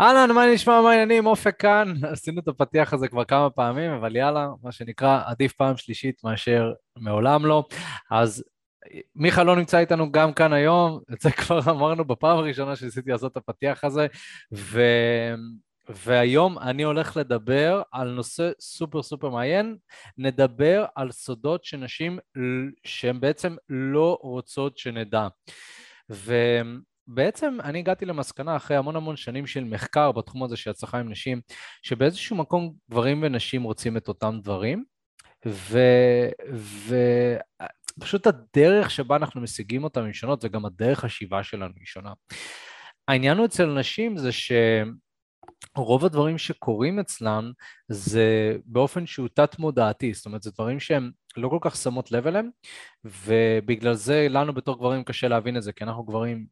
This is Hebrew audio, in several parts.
אהלן, מה נשמע, מה העניינים? אופק כאן. עשינו את הפתיח הזה כבר כמה פעמים, אבל יאללה, מה שנקרא, עדיף פעם שלישית מאשר מעולם לא. אז מיכה לא נמצא איתנו גם כאן היום, את זה כבר אמרנו בפעם הראשונה שניסיתי לעשות את הפתיח הזה, ו... והיום אני הולך לדבר על נושא סופר סופר מעיין, נדבר על סודות שנשים שהן בעצם לא רוצות שנדע. ו... בעצם אני הגעתי למסקנה אחרי המון המון שנים של מחקר בתחום הזה של הצלחה עם נשים, שבאיזשהו מקום גברים ונשים רוצים את אותם דברים, ופשוט ו... הדרך שבה אנחנו משיגים אותם היא שונות, וגם הדרך השיבה שלנו היא שונה. העניין הוא אצל נשים זה ש... רוב הדברים שקורים אצלן זה באופן שהוא תת-מודעתי, זאת אומרת, זה דברים שהם לא כל כך שמות לב אליהם, ובגלל זה לנו בתור גברים קשה להבין את זה, כי אנחנו גברים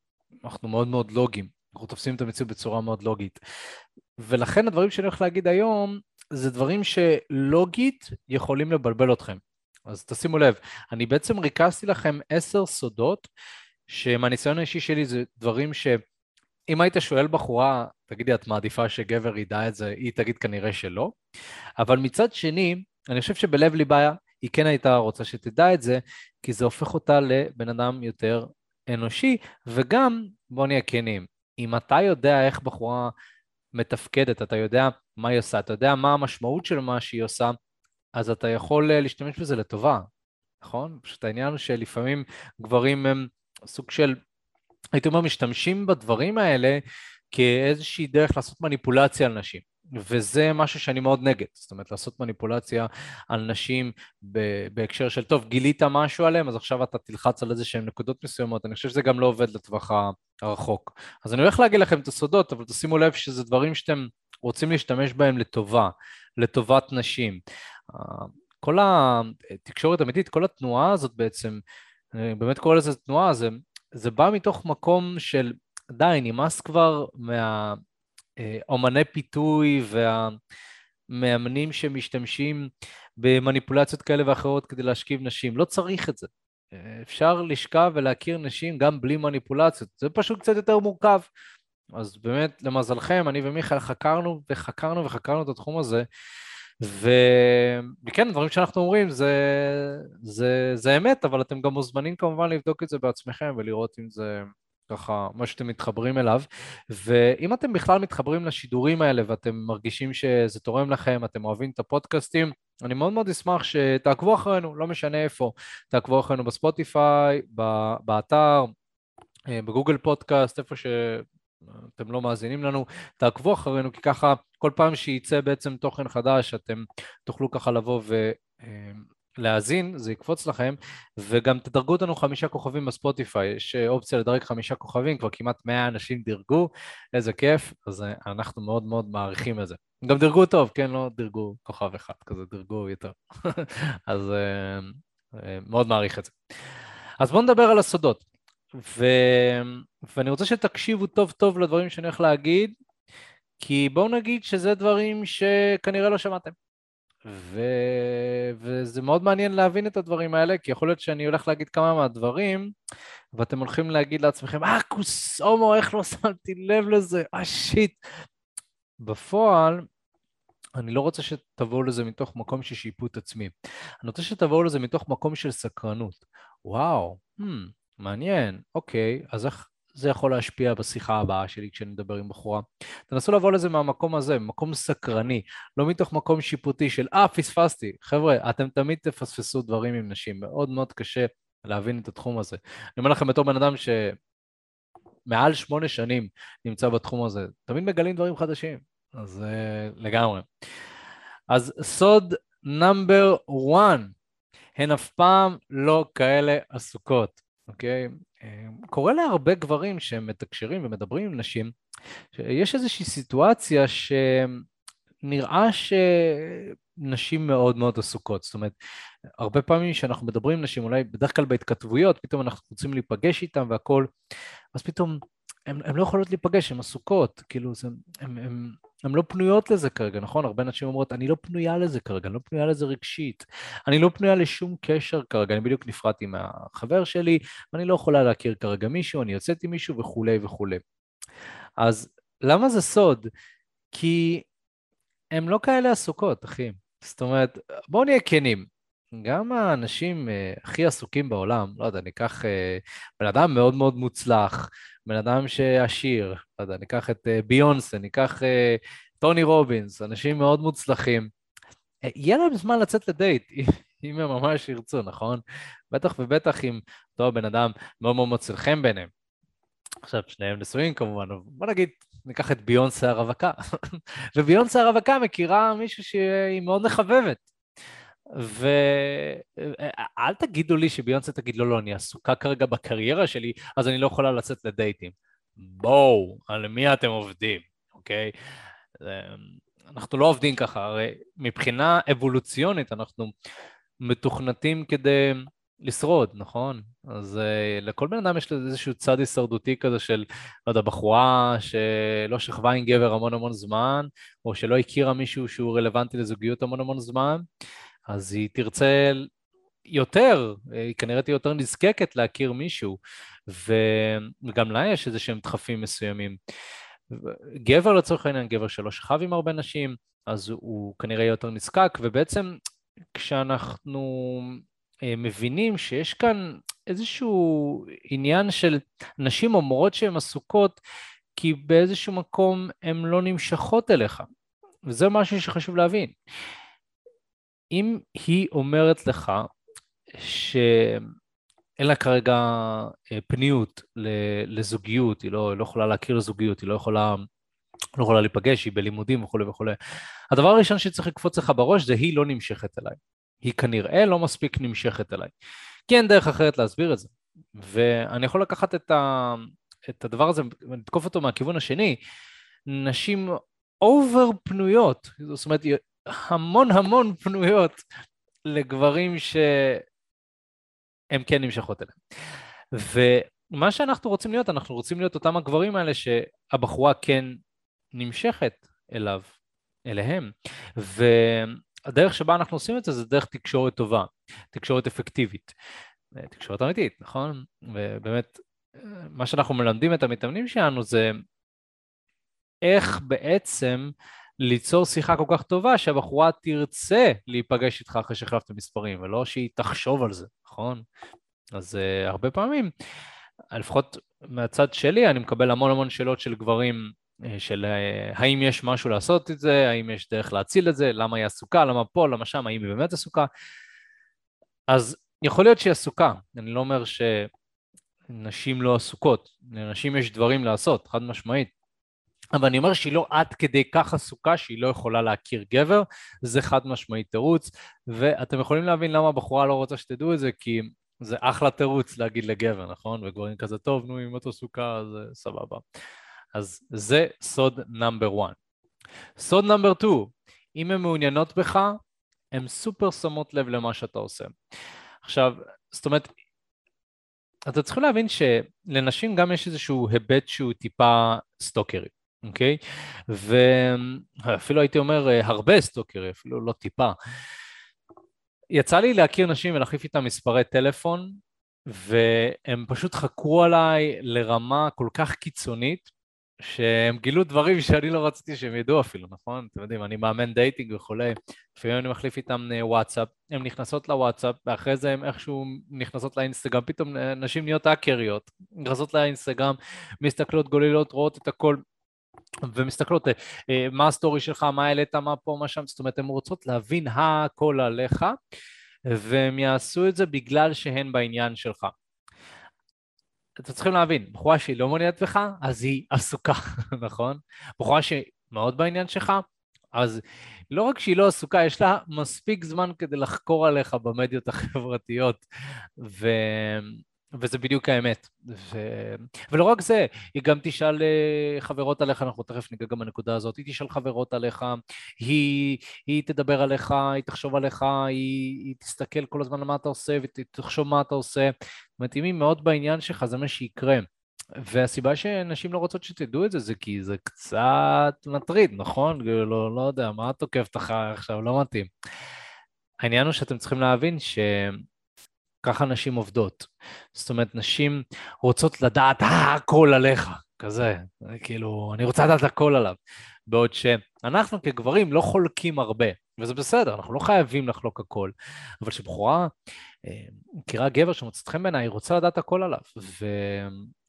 אנחנו מאוד מאוד לוגיים, אנחנו תופסים את המציאות בצורה מאוד לוגית. ולכן הדברים שאני הולך להגיד היום, זה דברים שלוגית יכולים לבלבל אתכם. אז תשימו לב, אני בעצם ריכזתי לכם עשר סודות, שמהניסיון האישי שלי זה דברים שאם היית שואל בחורה, תגידי, את מעדיפה שגבר ידע את זה, היא תגיד כנראה שלא. אבל מצד שני, אני חושב שבלב ליבה היא כן הייתה רוצה שתדע את זה, כי זה הופך אותה לבן אדם יותר אנושי, וגם, בוא נהיה כנים, אם אתה יודע איך בחורה מתפקדת, אתה יודע מה היא עושה, אתה יודע מה המשמעות של מה שהיא עושה, אז אתה יכול אה, להשתמש בזה לטובה, נכון? פשוט העניין הוא שלפעמים גברים הם סוג של, הייתי אומר, משתמשים בדברים האלה כאיזושהי דרך לעשות מניפולציה על נשים. וזה משהו שאני מאוד נגד, זאת אומרת לעשות מניפולציה על נשים בהקשר של טוב, גילית משהו עליהם, אז עכשיו אתה תלחץ על איזה שהן נקודות מסוימות, אני חושב שזה גם לא עובד לטווח הרחוק. אז אני הולך להגיד לכם את הסודות, אבל תשימו לב שזה דברים שאתם רוצים להשתמש בהם לטובה, לטובת נשים. כל התקשורת האמיתית, כל התנועה הזאת בעצם, אני באמת קורא לזה תנועה, זה, זה בא מתוך מקום של די, נמאס כבר מה... אה, אומני פיתוי והמאמנים שמשתמשים במניפולציות כאלה ואחרות כדי להשכיב נשים. לא צריך את זה. אה, אפשר לשכב ולהכיר נשים גם בלי מניפולציות. זה פשוט קצת יותר מורכב. אז באמת, למזלכם, אני ומיכאל חקרנו וחקרנו וחקרנו את התחום הזה. וכן, דברים שאנחנו אומרים זה, זה, זה אמת, אבל אתם גם מוזמנים כמובן לבדוק את זה בעצמכם ולראות אם זה, ככה מה שאתם מתחברים אליו, ואם אתם בכלל מתחברים לשידורים האלה ואתם מרגישים שזה תורם לכם, אתם אוהבים את הפודקאסטים, אני מאוד מאוד אשמח שתעקבו אחרינו, לא משנה איפה, תעקבו אחרינו בספוטיפיי, באתר, אה, בגוגל פודקאסט, איפה שאתם לא מאזינים לנו, תעקבו אחרינו, כי ככה כל פעם שייצא בעצם תוכן חדש, אתם תוכלו ככה לבוא ו... להאזין, זה יקפוץ לכם, וגם תדרגו אותנו חמישה כוכבים בספוטיפיי, יש אופציה לדרג חמישה כוכבים, כבר כמעט מאה אנשים דירגו, איזה כיף, אז אה, אנחנו מאוד מאוד מעריכים את זה. גם דירגו טוב, כן, לא דירגו כוכב אחד, כזה דירגו יותר. אז אה, אה, מאוד מעריך את זה. אז בואו נדבר על הסודות, ו... ואני רוצה שתקשיבו טוב טוב לדברים שאני הולך להגיד, כי בואו נגיד שזה דברים שכנראה לא שמעתם. ו... וזה מאוד מעניין להבין את הדברים האלה, כי יכול להיות שאני הולך להגיד כמה מהדברים, ואתם הולכים להגיד לעצמכם, אה, כוס הומו, איך לא שמתי לב לזה? אה, שיט. בפועל, אני לא רוצה שתבואו לזה מתוך מקום של שיפוט עצמי. אני רוצה שתבואו לזה מתוך מקום של סקרנות. וואו, hmm, מעניין, אוקיי, אז איך, זה יכול להשפיע בשיחה הבאה שלי כשאני מדבר עם בחורה. תנסו לבוא לזה מהמקום הזה, מקום סקרני, לא מתוך מקום שיפוטי של אה, פספסתי. חבר'ה, אתם תמיד תפספסו דברים עם נשים, מאוד מאוד קשה להבין את התחום הזה. אני אומר לכם בתור בן אדם שמעל שמונה שנים נמצא בתחום הזה, תמיד מגלים דברים חדשים, אז uh, לגמרי. אז סוד נאמבר 1, הן אף פעם לא כאלה עסוקות, אוקיי? קורה להרבה גברים שהם מתקשרים ומדברים עם נשים, יש איזושהי סיטואציה שנראה שנשים מאוד מאוד עסוקות. זאת אומרת, הרבה פעמים כשאנחנו מדברים עם נשים, אולי בדרך כלל בהתכתבויות, פתאום אנחנו רוצים להיפגש איתם והכול, אז פתאום הן לא יכולות להיפגש, הן עסוקות, כאילו, הן לא פנויות לזה כרגע, נכון? הרבה נשים אומרות, אני לא פנויה לזה כרגע, אני לא פנויה לזה רגשית, אני לא פנויה לשום קשר כרגע, אני בדיוק נפרדתי מהחבר שלי, ואני לא יכולה להכיר כרגע מישהו, אני יוצאת עם מישהו וכולי וכולי. אז למה זה סוד? כי הן לא כאלה עסוקות, אחי. זאת אומרת, בואו נהיה כנים. גם האנשים uh, הכי עסוקים בעולם, לא יודע, ניקח uh, בן אדם מאוד מאוד מוצלח, בן אדם שעשיר, לא יודע, ניקח את uh, ביונסה, ניקח טוני רובינס, אנשים מאוד מוצלחים. יהיה להם זמן לצאת לדייט, אם הם ממש ירצו, נכון? בטח ובטח אם אותו בן אדם מאוד מאוד מוצא חן ביניהם. עכשיו, שניהם נשואים כמובן, בוא נגיד, ניקח את ביונסה הרווקה. וביונסה הרווקה מכירה מישהו שהיא מאוד מחבבת. ואל תגידו לי שביונסה תגיד, לא, לא, אני עסוקה כרגע בקריירה שלי, אז אני לא יכולה לצאת לדייטים. בואו, על מי אתם עובדים, אוקיי? אנחנו לא עובדים ככה, הרי מבחינה אבולוציונית אנחנו מתוכנתים כדי לשרוד, נכון? אז uh, לכל בן אדם יש איזשהו צד הישרדותי כזה של, לא יודע, בחורה שלא שכבה עם גבר המון המון זמן, או שלא הכירה מישהו שהוא רלוונטי לזוגיות המון המון זמן, אז היא תרצה יותר, היא כנראה תהיה יותר נזקקת להכיר מישהו, וגם לה יש איזה שהם דחפים מסוימים. גבר לצורך העניין, גבר שלא שכב עם הרבה נשים, אז הוא כנראה יותר נזקק, ובעצם כשאנחנו אה, מבינים שיש כאן איזשהו עניין של נשים אומרות שהן עסוקות כי באיזשהו מקום הן לא נמשכות אליך, וזה משהו שחשוב להבין. אם היא אומרת לך שאין לה כרגע אה, פניות לזוגיות, היא לא, לא יכולה להכיר זוגיות, היא לא יכולה, לא יכולה להיפגש, היא בלימודים וכולי וכולי, הדבר הראשון שצריך לקפוץ לך בראש זה היא לא נמשכת אליי. היא כנראה לא מספיק נמשכת אליי. כי אין דרך אחרת להסביר את זה. ואני יכול לקחת את, ה, את הדבר הזה ולתקוף אותו מהכיוון השני. נשים אובר פנויות, זאת אומרת המון המון פנויות לגברים שהן כן נמשכות אליהם. ומה שאנחנו רוצים להיות, אנחנו רוצים להיות אותם הגברים האלה שהבחורה כן נמשכת אליו, אליהם. ו... הדרך שבה אנחנו עושים את זה זה דרך תקשורת טובה, תקשורת אפקטיבית, תקשורת אמיתית, נכון? ובאמת, מה שאנחנו מלמדים את המתאמנים שלנו זה איך בעצם ליצור שיחה כל כך טובה שהבחורה תרצה להיפגש איתך אחרי שהחלפת מספרים, ולא שהיא תחשוב על זה, נכון? אז uh, הרבה פעמים, לפחות מהצד שלי, אני מקבל המון המון שאלות של גברים אה, של אה, האם יש משהו לעשות את זה, האם יש דרך להציל את זה, למה היא עסוקה, למה פה, למה שם, האם היא באמת עסוקה. אז יכול להיות שהיא עסוקה, אני לא אומר שנשים לא עסוקות, לנשים יש דברים לעשות, חד משמעית. אבל אני אומר שהיא לא עד כדי כך עסוקה שהיא לא יכולה להכיר גבר, זה חד משמעית תירוץ, ואתם יכולים להבין למה הבחורה לא רוצה שתדעו את זה, כי זה אחלה תירוץ להגיד לגבר, נכון? וגברים כזה, טוב, נו, אם את עסוקה, אז אה, סבבה. אז זה סוד נאמבר 1. סוד נאמבר 2, אם הן מעוניינות בך, הן סופר שמות לב למה שאתה עושה. עכשיו, זאת אומרת, אתה צריך להבין שלנשים גם יש איזשהו היבט שהוא טיפה סטוקרי, אוקיי? ואפילו הייתי אומר הרבה סטוקרי, אפילו לא טיפה. יצא לי להכיר נשים ולהחליף איתן מספרי טלפון, והם פשוט חקרו עליי לרמה כל כך קיצונית, שהם גילו דברים שאני לא רציתי שהם ידעו אפילו, נכון? אתם יודעים, אני מאמן dating וכולי, לפעמים אני מחליף איתם אה, וואטסאפ, הן נכנסות לוואטסאפ, ואחרי זה הן איכשהו נכנסות לאינסטגרם, פתאום אה, נשים נהיות האקריות, נכנסות לאינסטגרם, מסתכלות, גוללות, רואות את הכל, ומסתכלות אה, מה הסטורי שלך, מה העלית, מה פה, מה שם, זאת אומרת, הן רוצות להבין הכל עליך, והם יעשו את זה בגלל שהן בעניין שלך. אתם צריכים להבין, בחורה שהיא לא מעוניינת בך, אז היא עסוקה, נכון? בחורה שמאוד בעניין שלך, אז לא רק שהיא לא עסוקה, יש לה מספיק זמן כדי לחקור עליך במדיות החברתיות, ו... וזה בדיוק האמת. ו... ולא רק זה, היא גם תשאל אה, חברות עליך, אנחנו תכף ניגע גם בנקודה הזאת, היא תשאל חברות עליך, היא, היא תדבר עליך, היא תחשוב עליך, היא, היא תסתכל כל הזמן על מה אתה עושה ותחשוב מה אתה עושה. זאת אומרת, אם היא מאוד בעניין שלך, זה מה שיקרה. והסיבה שנשים לא רוצות שתדעו את זה, זה כי זה קצת מטריד, נכון? לא, לא יודע, מה תוקף אותך עכשיו? לא מתאים. העניין הוא שאתם צריכים להבין ש... ככה נשים עובדות. זאת אומרת, נשים רוצות לדעת הכל עליך, כזה, כאילו, אני רוצה לדעת הכל עליו. בעוד שאנחנו כגברים לא חולקים הרבה, וזה בסדר, אנחנו לא חייבים לחלוק הכל, אבל כשבחורה אה, מכירה גבר שמוצאת חן בעיניי, היא רוצה לדעת הכל עליו.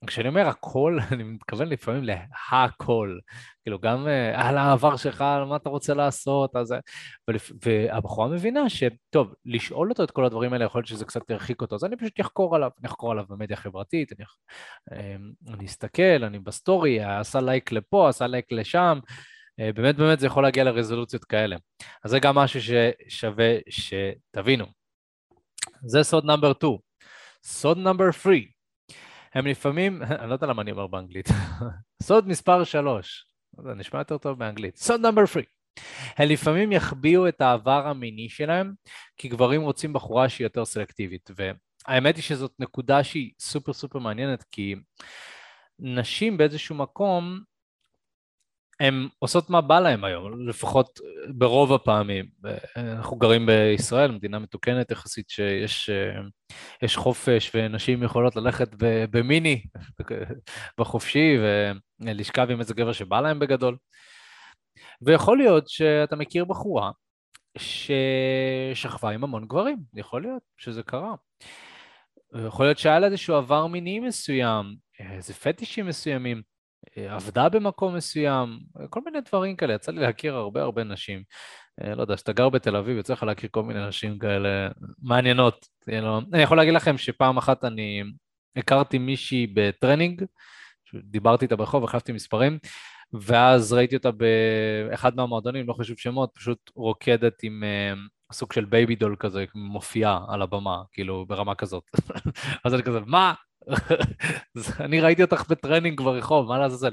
וכשאני אומר הכל, אני מתכוון לפעמים להכל. כאילו, גם אה, על העבר שלך, על מה אתה רוצה לעשות, אז... והבחורה מבינה שטוב, לשאול אותו את כל הדברים האלה, יכול להיות שזה קצת ירחיק אותו, אז אני פשוט אחקור עליו, אני אחקור עליו במדיה חברתית, אני, אה, אני אסתכל, אני בסטורי, עשה לייק לפה, עשה לייק לשם, באמת באמת זה יכול להגיע לרזולוציות כאלה. אז זה גם משהו ששווה שתבינו. זה סוד number 2. סוד number 3, הם לפעמים, אני לא יודע למה אני אומר באנגלית, סוד מספר 3, זה נשמע יותר טוב באנגלית, סוד number 3. הם לפעמים יחביאו את העבר המיני שלהם, כי גברים רוצים בחורה שהיא יותר סלקטיבית. והאמת היא שזאת נקודה שהיא סופר סופר מעניינת, כי נשים באיזשהו מקום הן עושות מה בא להן היום, לפחות ברוב הפעמים. אנחנו גרים בישראל, מדינה מתוקנת יחסית שיש אה, חופש ונשים יכולות ללכת במיני, בחופשי, ולשכב עם איזה גבר שבא להם בגדול. ויכול להיות שאתה מכיר בחורה ששכבה עם המון גברים, יכול להיות שזה קרה. יכול להיות שהיה לה איזשהו עבר מיני מסוים, איזה פטישים מסוימים. אה, עבדה במקום מסוים, כל מיני דברים כאלה. יצא לי להכיר הרבה הרבה נשים. אה, לא יודע, כשאתה גר בתל אביב, יוצא לך להכיר כל מיני נשים כאלה מעניינות. אני יכול להגיד לכם שפעם אחת אני הכרתי מישהי בטרנינג, דיברתי איתה ברחוב, החלפתי מספרים, ואז ראיתי אותה באחד מהמועדונים, לא חשוב שמות, פשוט רוקדת עם אה, סוג של baby doll כזה, מופיעה על הבמה, כאילו ברמה כזאת. אז אני כזה, מה? אני ראיתי אותך בטרנינג ברחוב, מה לעזאזל?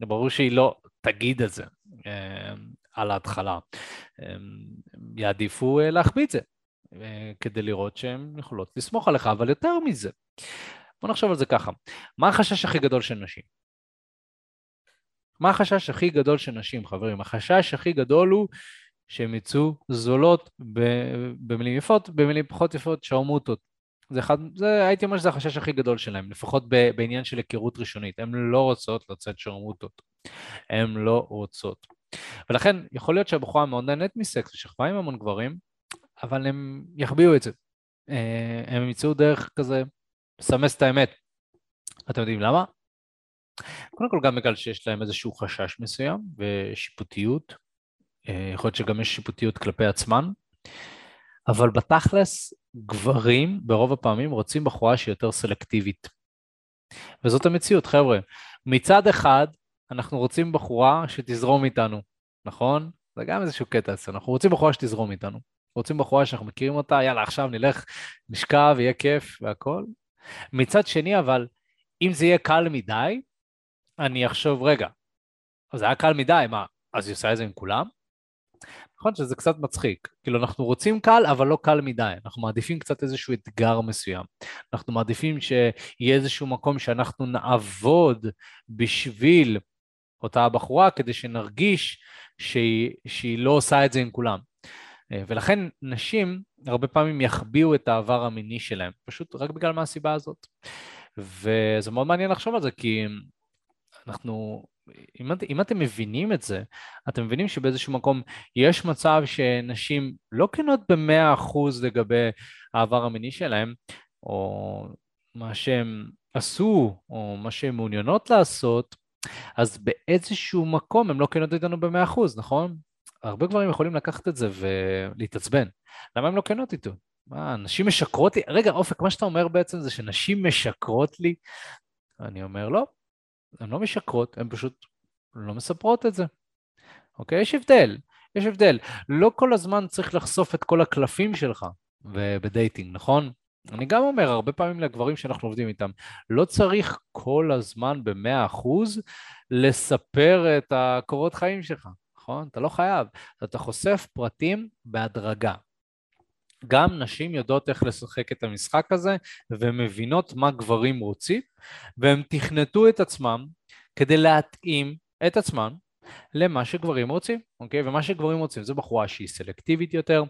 ברור שהיא לא תגיד את זה אה, על ההתחלה. אה, יעדיפו אה, להחביא את זה, כדי לראות שהן יכולות לסמוך עליך, אבל יותר מזה, בוא נחשוב על זה ככה, מה החשש הכי גדול של נשים? מה החשש הכי גדול של נשים, חברים? החשש הכי גדול הוא שהן יצאו זולות במילים יפות, במילים פחות יפות, שרמוטות. זה אחד, זה, הייתי אומר שזה החשש הכי גדול שלהם, לפחות ב, בעניין של היכרות ראשונית. הן לא רוצות לצאת שרמוטות. הן לא רוצות. ולכן, יכול להיות שהבחורה מאוד נהנית מסקס ושכבה עם המון גברים, אבל הם יחביאו את זה. אה, הם ימצאו דרך כזה לסמס את האמת. אתם יודעים למה? קודם כל גם בגלל שיש להם איזשהו חשש מסוים ושיפוטיות. אה, יכול להיות שגם יש שיפוטיות כלפי עצמן. אבל בתכלס, גברים ברוב הפעמים רוצים בחורה שהיא יותר סלקטיבית. וזאת המציאות, חבר'ה. מצד אחד, אנחנו רוצים בחורה שתזרום איתנו, נכון? זה גם איזשהו קטע אצלנו. אנחנו רוצים בחורה שתזרום איתנו. רוצים בחורה שאנחנו מכירים אותה, יאללה, עכשיו נלך, נשכב, יהיה כיף והכל. מצד שני, אבל, אם זה יהיה קל מדי, אני אחשוב, רגע, זה היה קל מדי, מה, אז היא עושה את זה עם כולם? נכון שזה קצת מצחיק, כאילו אנחנו רוצים קל אבל לא קל מדי, אנחנו מעדיפים קצת איזשהו אתגר מסוים, אנחנו מעדיפים שיהיה איזשהו מקום שאנחנו נעבוד בשביל אותה הבחורה כדי שנרגיש שהיא, שהיא לא עושה את זה עם כולם. ולכן נשים הרבה פעמים יחביאו את העבר המיני שלהם, פשוט רק בגלל מה הסיבה הזאת. וזה מאוד מעניין לחשוב על זה, כי אנחנו אם, את, אם אתם מבינים את זה, אתם מבינים שבאיזשהו מקום יש מצב שנשים לא כנות במאה אחוז לגבי העבר המיני שלהם, או מה שהם עשו, או מה שהן מעוניינות לעשות, אז באיזשהו מקום הן לא כנות איתנו במאה אחוז, נכון? הרבה גברים יכולים לקחת את זה ולהתעצבן. למה הן לא כנות איתו? מה, נשים משקרות לי? רגע, אופק, מה שאתה אומר בעצם זה שנשים משקרות לי? אני אומר, לא, הן לא משקרות, הן פשוט לא מספרות את זה. אוקיי? יש הבדל, יש הבדל. לא כל הזמן צריך לחשוף את כל הקלפים שלך בדייטינג, נכון? אני גם אומר, הרבה פעמים לגברים שאנחנו עובדים איתם, לא צריך כל הזמן במאה אחוז לספר את הקורות חיים שלך, נכון? אתה לא חייב. אתה חושף פרטים בהדרגה. גם נשים יודעות איך לשחק את המשחק הזה ומבינות מה גברים רוצים והם תכנתו את עצמם כדי להתאים את עצמם למה שגברים רוצים, אוקיי? ומה שגברים רוצים זה בחורה שהיא סלקטיבית יותר,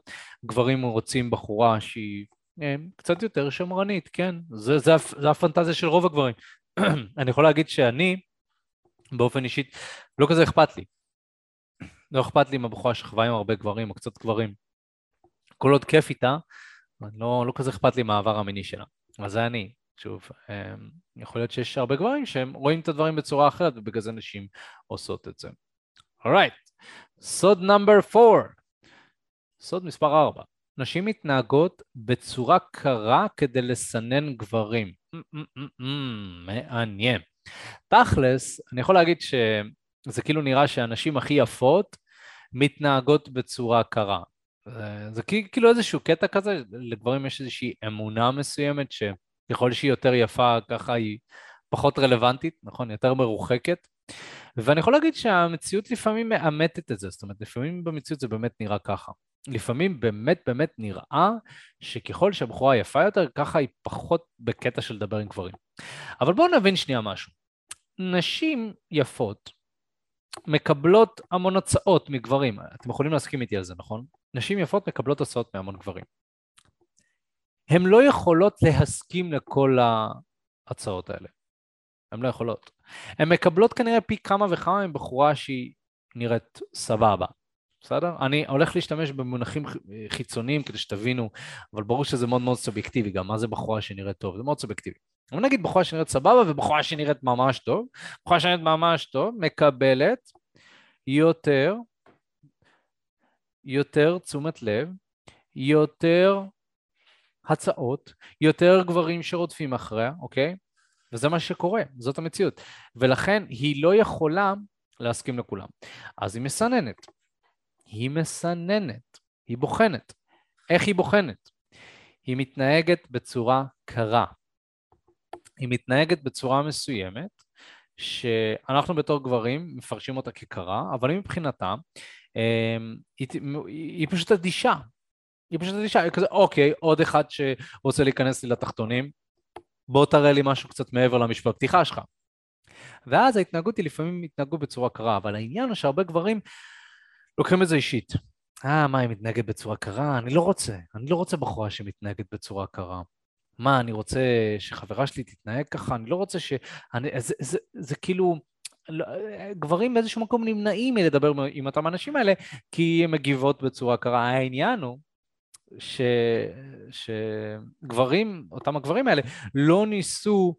גברים רוצים בחורה שהיא אה, קצת יותר שמרנית, כן? זה, זה, זה הפנטזיה של רוב הגברים. אני יכול להגיד שאני באופן אישית, לא כזה אכפת לי. לא אכפת לי אם הבחורה שכבה עם הרבה גברים או קצת גברים. כל עוד כיף איתה, לא, לא כזה אכפת לי מהעבר המיני שלה. אז זה אני. שוב, אמ, יכול להיות שיש הרבה גברים שהם רואים את הדברים בצורה אחרת ובגלל זה נשים עושות את זה. אורייט. סוד נאמבר 4, סוד מספר 4, נשים מתנהגות בצורה קרה כדי לסנן גברים. מעניין. תכלס, אני יכול להגיד שזה כאילו נראה שהנשים הכי יפות מתנהגות בצורה קרה. זה כאילו איזשהו קטע כזה, לגברים יש איזושהי אמונה מסוימת שככל שהיא יותר יפה, ככה היא פחות רלוונטית, נכון? יותר מרוחקת. ואני יכול להגיד שהמציאות לפעמים מאמתת את זה, זאת אומרת, לפעמים במציאות זה באמת נראה ככה. לפעמים באמת באמת נראה שככל שהבחורה יפה יותר, ככה היא פחות בקטע של לדבר עם גברים. אבל בואו נבין שנייה משהו. נשים יפות מקבלות המון הצעות מגברים. אתם יכולים להסכים איתי על זה, נכון? נשים יפות מקבלות הצעות מהמון גברים. הן לא יכולות להסכים לכל ההצעות האלה. הן לא יכולות. הן מקבלות כנראה פי כמה וכמה מבחורה שהיא נראית סבבה. בסדר? אני הולך להשתמש במונחים חיצוניים כדי שתבינו, אבל ברור שזה מאוד מאוד סובייקטיבי גם, מה זה בחורה שנראית טוב? זה מאוד סובייקטיבי. אבל נגיד בחורה שנראית סבבה ובחורה שנראית ממש טוב, בחורה שנראית ממש טוב מקבלת יותר, יותר תשומת לב, יותר הצעות, יותר גברים שרודפים אחריה, אוקיי? וזה מה שקורה, זאת המציאות. ולכן היא לא יכולה להסכים לכולם. אז היא מסננת. היא מסננת, היא בוחנת. איך היא בוחנת? היא מתנהגת בצורה קרה. היא מתנהגת בצורה מסוימת, שאנחנו בתור גברים מפרשים אותה כקרה, אבל מבחינתה, אמ, היא, היא פשוט אדישה. היא פשוט אדישה, היא כזה, אוקיי, עוד אחד שרוצה להיכנס לי לתחתונים, בוא תראה לי משהו קצת מעבר למשפט פתיחה שלך. ואז ההתנהגות היא לפעמים התנהגות בצורה קרה, אבל העניין הוא שהרבה גברים לוקחים את זה אישית. אה, מה, היא מתנהגת בצורה קרה? אני לא רוצה. אני לא רוצה בחורה שמתנהגת בצורה קרה. מה, אני רוצה שחברה שלי תתנהג ככה? אני לא רוצה ש... אני, זה, זה, זה, זה כאילו... לא, גברים באיזשהו מקום נמנעים מלדבר עם אותם האנשים האלה, כי הן מגיבות בצורה קרה. העניין הוא ש... שגברים, אותם הגברים האלה, לא ניסו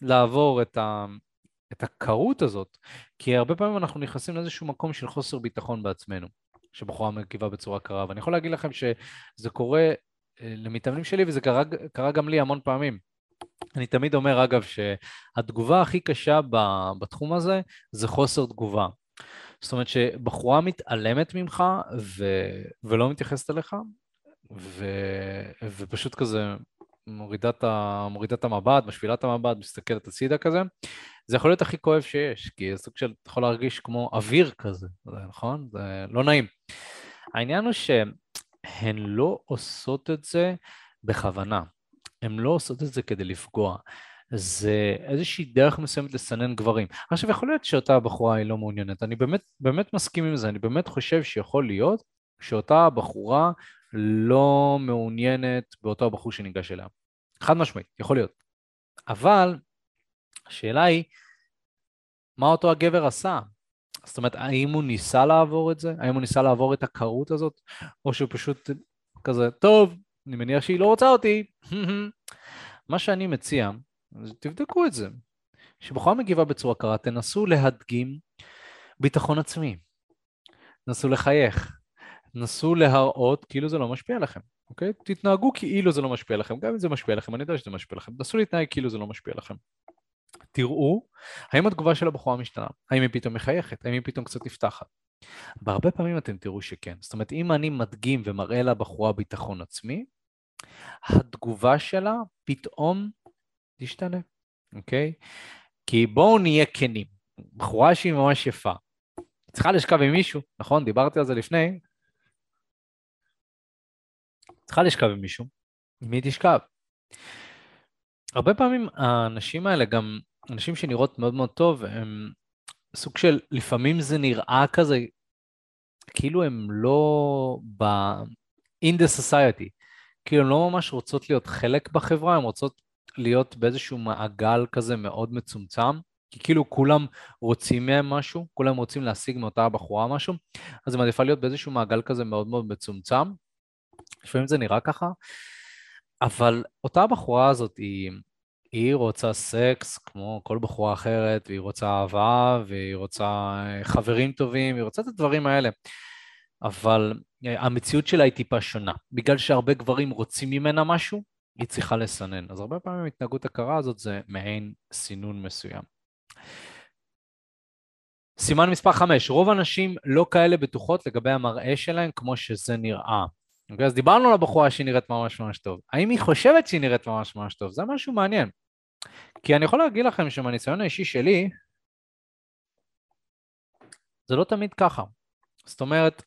לעבור את, ה... את הקרות הזאת, כי הרבה פעמים אנחנו נכנסים לאיזשהו מקום של חוסר ביטחון בעצמנו, שבחורה מגיבה בצורה קרה, ואני יכול להגיד לכם שזה קורה אה, למתאמנים שלי, וזה קרה, קרה גם לי המון פעמים. אני תמיד אומר, אגב, שהתגובה הכי קשה בתחום הזה זה חוסר תגובה. זאת אומרת שבחורה מתעלמת ממך ו... ולא מתייחסת אליך, ו... ופשוט כזה מורידה את, המבט, משפילה את המבט, מסתכלת הצידה כזה, זה יכול להיות הכי כואב שיש, כי זה סוג של, אתה יכול להרגיש כמו אוויר כזה, נכון? זה לא נעים. העניין הוא שהן לא עושות את זה בכוונה, הן לא עושות את זה כדי לפגוע. זה איזושהי דרך מסוימת לסנן גברים. עכשיו, יכול להיות שאותה בחורה היא לא מעוניינת, אני באמת, באמת מסכים עם זה, אני באמת חושב שיכול להיות שאותה בחורה לא מעוניינת באותו הבחור שניגש אליה. חד משמעית, יכול להיות. אבל השאלה היא, מה אותו הגבר עשה? זאת אומרת, האם הוא ניסה לעבור את זה? האם הוא ניסה לעבור את הקרות הזאת? או שהוא פשוט כזה, טוב, אני מניח שהיא לא רוצה אותי. מה שאני מציע, תבדקו את זה. כשבחורה מגיבה בצורה קרה, תנסו להדגים ביטחון עצמי. תנסו לחייך. תנסו להראות כאילו זה לא משפיע עליכם. אוקיי? תתנהגו כאילו זה לא משפיע לכם, גם אם זה משפיע לכם, אני יודע שזה משפיע לכם, תנסו להתנהג כאילו זה לא משפיע לכם. תראו האם התגובה של הבחורה משתנה, האם היא פתאום מחייכת, האם היא פתאום קצת נפתחת. בהרבה פעמים אתם תראו שכן. זאת אומרת, אם אני מדגים ומראה לבחורה ביטחון עצמי, התגובה שלה פתאום תשתנה, אוקיי? כי בואו נהיה כנים. בחורה שהיא ממש יפה, צריכה לשכב עם מישהו, נכון? דיברתי על זה לפני, צריכה לשכב עם מישהו, עם מי תשכב? הרבה פעמים האנשים האלה, גם אנשים שנראות מאוד מאוד טוב, הם סוג של, לפעמים זה נראה כזה, כאילו הם לא ב... in the society, כאילו הן לא ממש רוצות להיות חלק בחברה, הן רוצות להיות באיזשהו מעגל כזה מאוד מצומצם, כי כאילו כולם רוצים מהם משהו, כולם רוצים להשיג מאותה בחורה משהו, אז היא מעדיפה להיות באיזשהו מעגל כזה מאוד מאוד מצומצם. לפעמים זה נראה ככה, אבל אותה בחורה הזאת היא, היא רוצה סקס כמו כל בחורה אחרת, והיא רוצה אהבה, והיא רוצה חברים טובים, היא רוצה את הדברים האלה. אבל המציאות שלה היא טיפה שונה. בגלל שהרבה גברים רוצים ממנה משהו, היא צריכה לסנן. אז הרבה פעמים התנהגות הקרה הזאת זה מעין סינון מסוים. סימן מספר 5, רוב הנשים לא כאלה בטוחות לגבי המראה שלהן כמו שזה נראה. אוקיי, אז דיברנו על הבחורה שהיא נראית ממש ממש טוב. האם היא חושבת שהיא נראית ממש ממש טוב? זה משהו מעניין. כי אני יכול להגיד לכם שמהניסיון האישי שלי, זה לא תמיד ככה. זאת אומרת,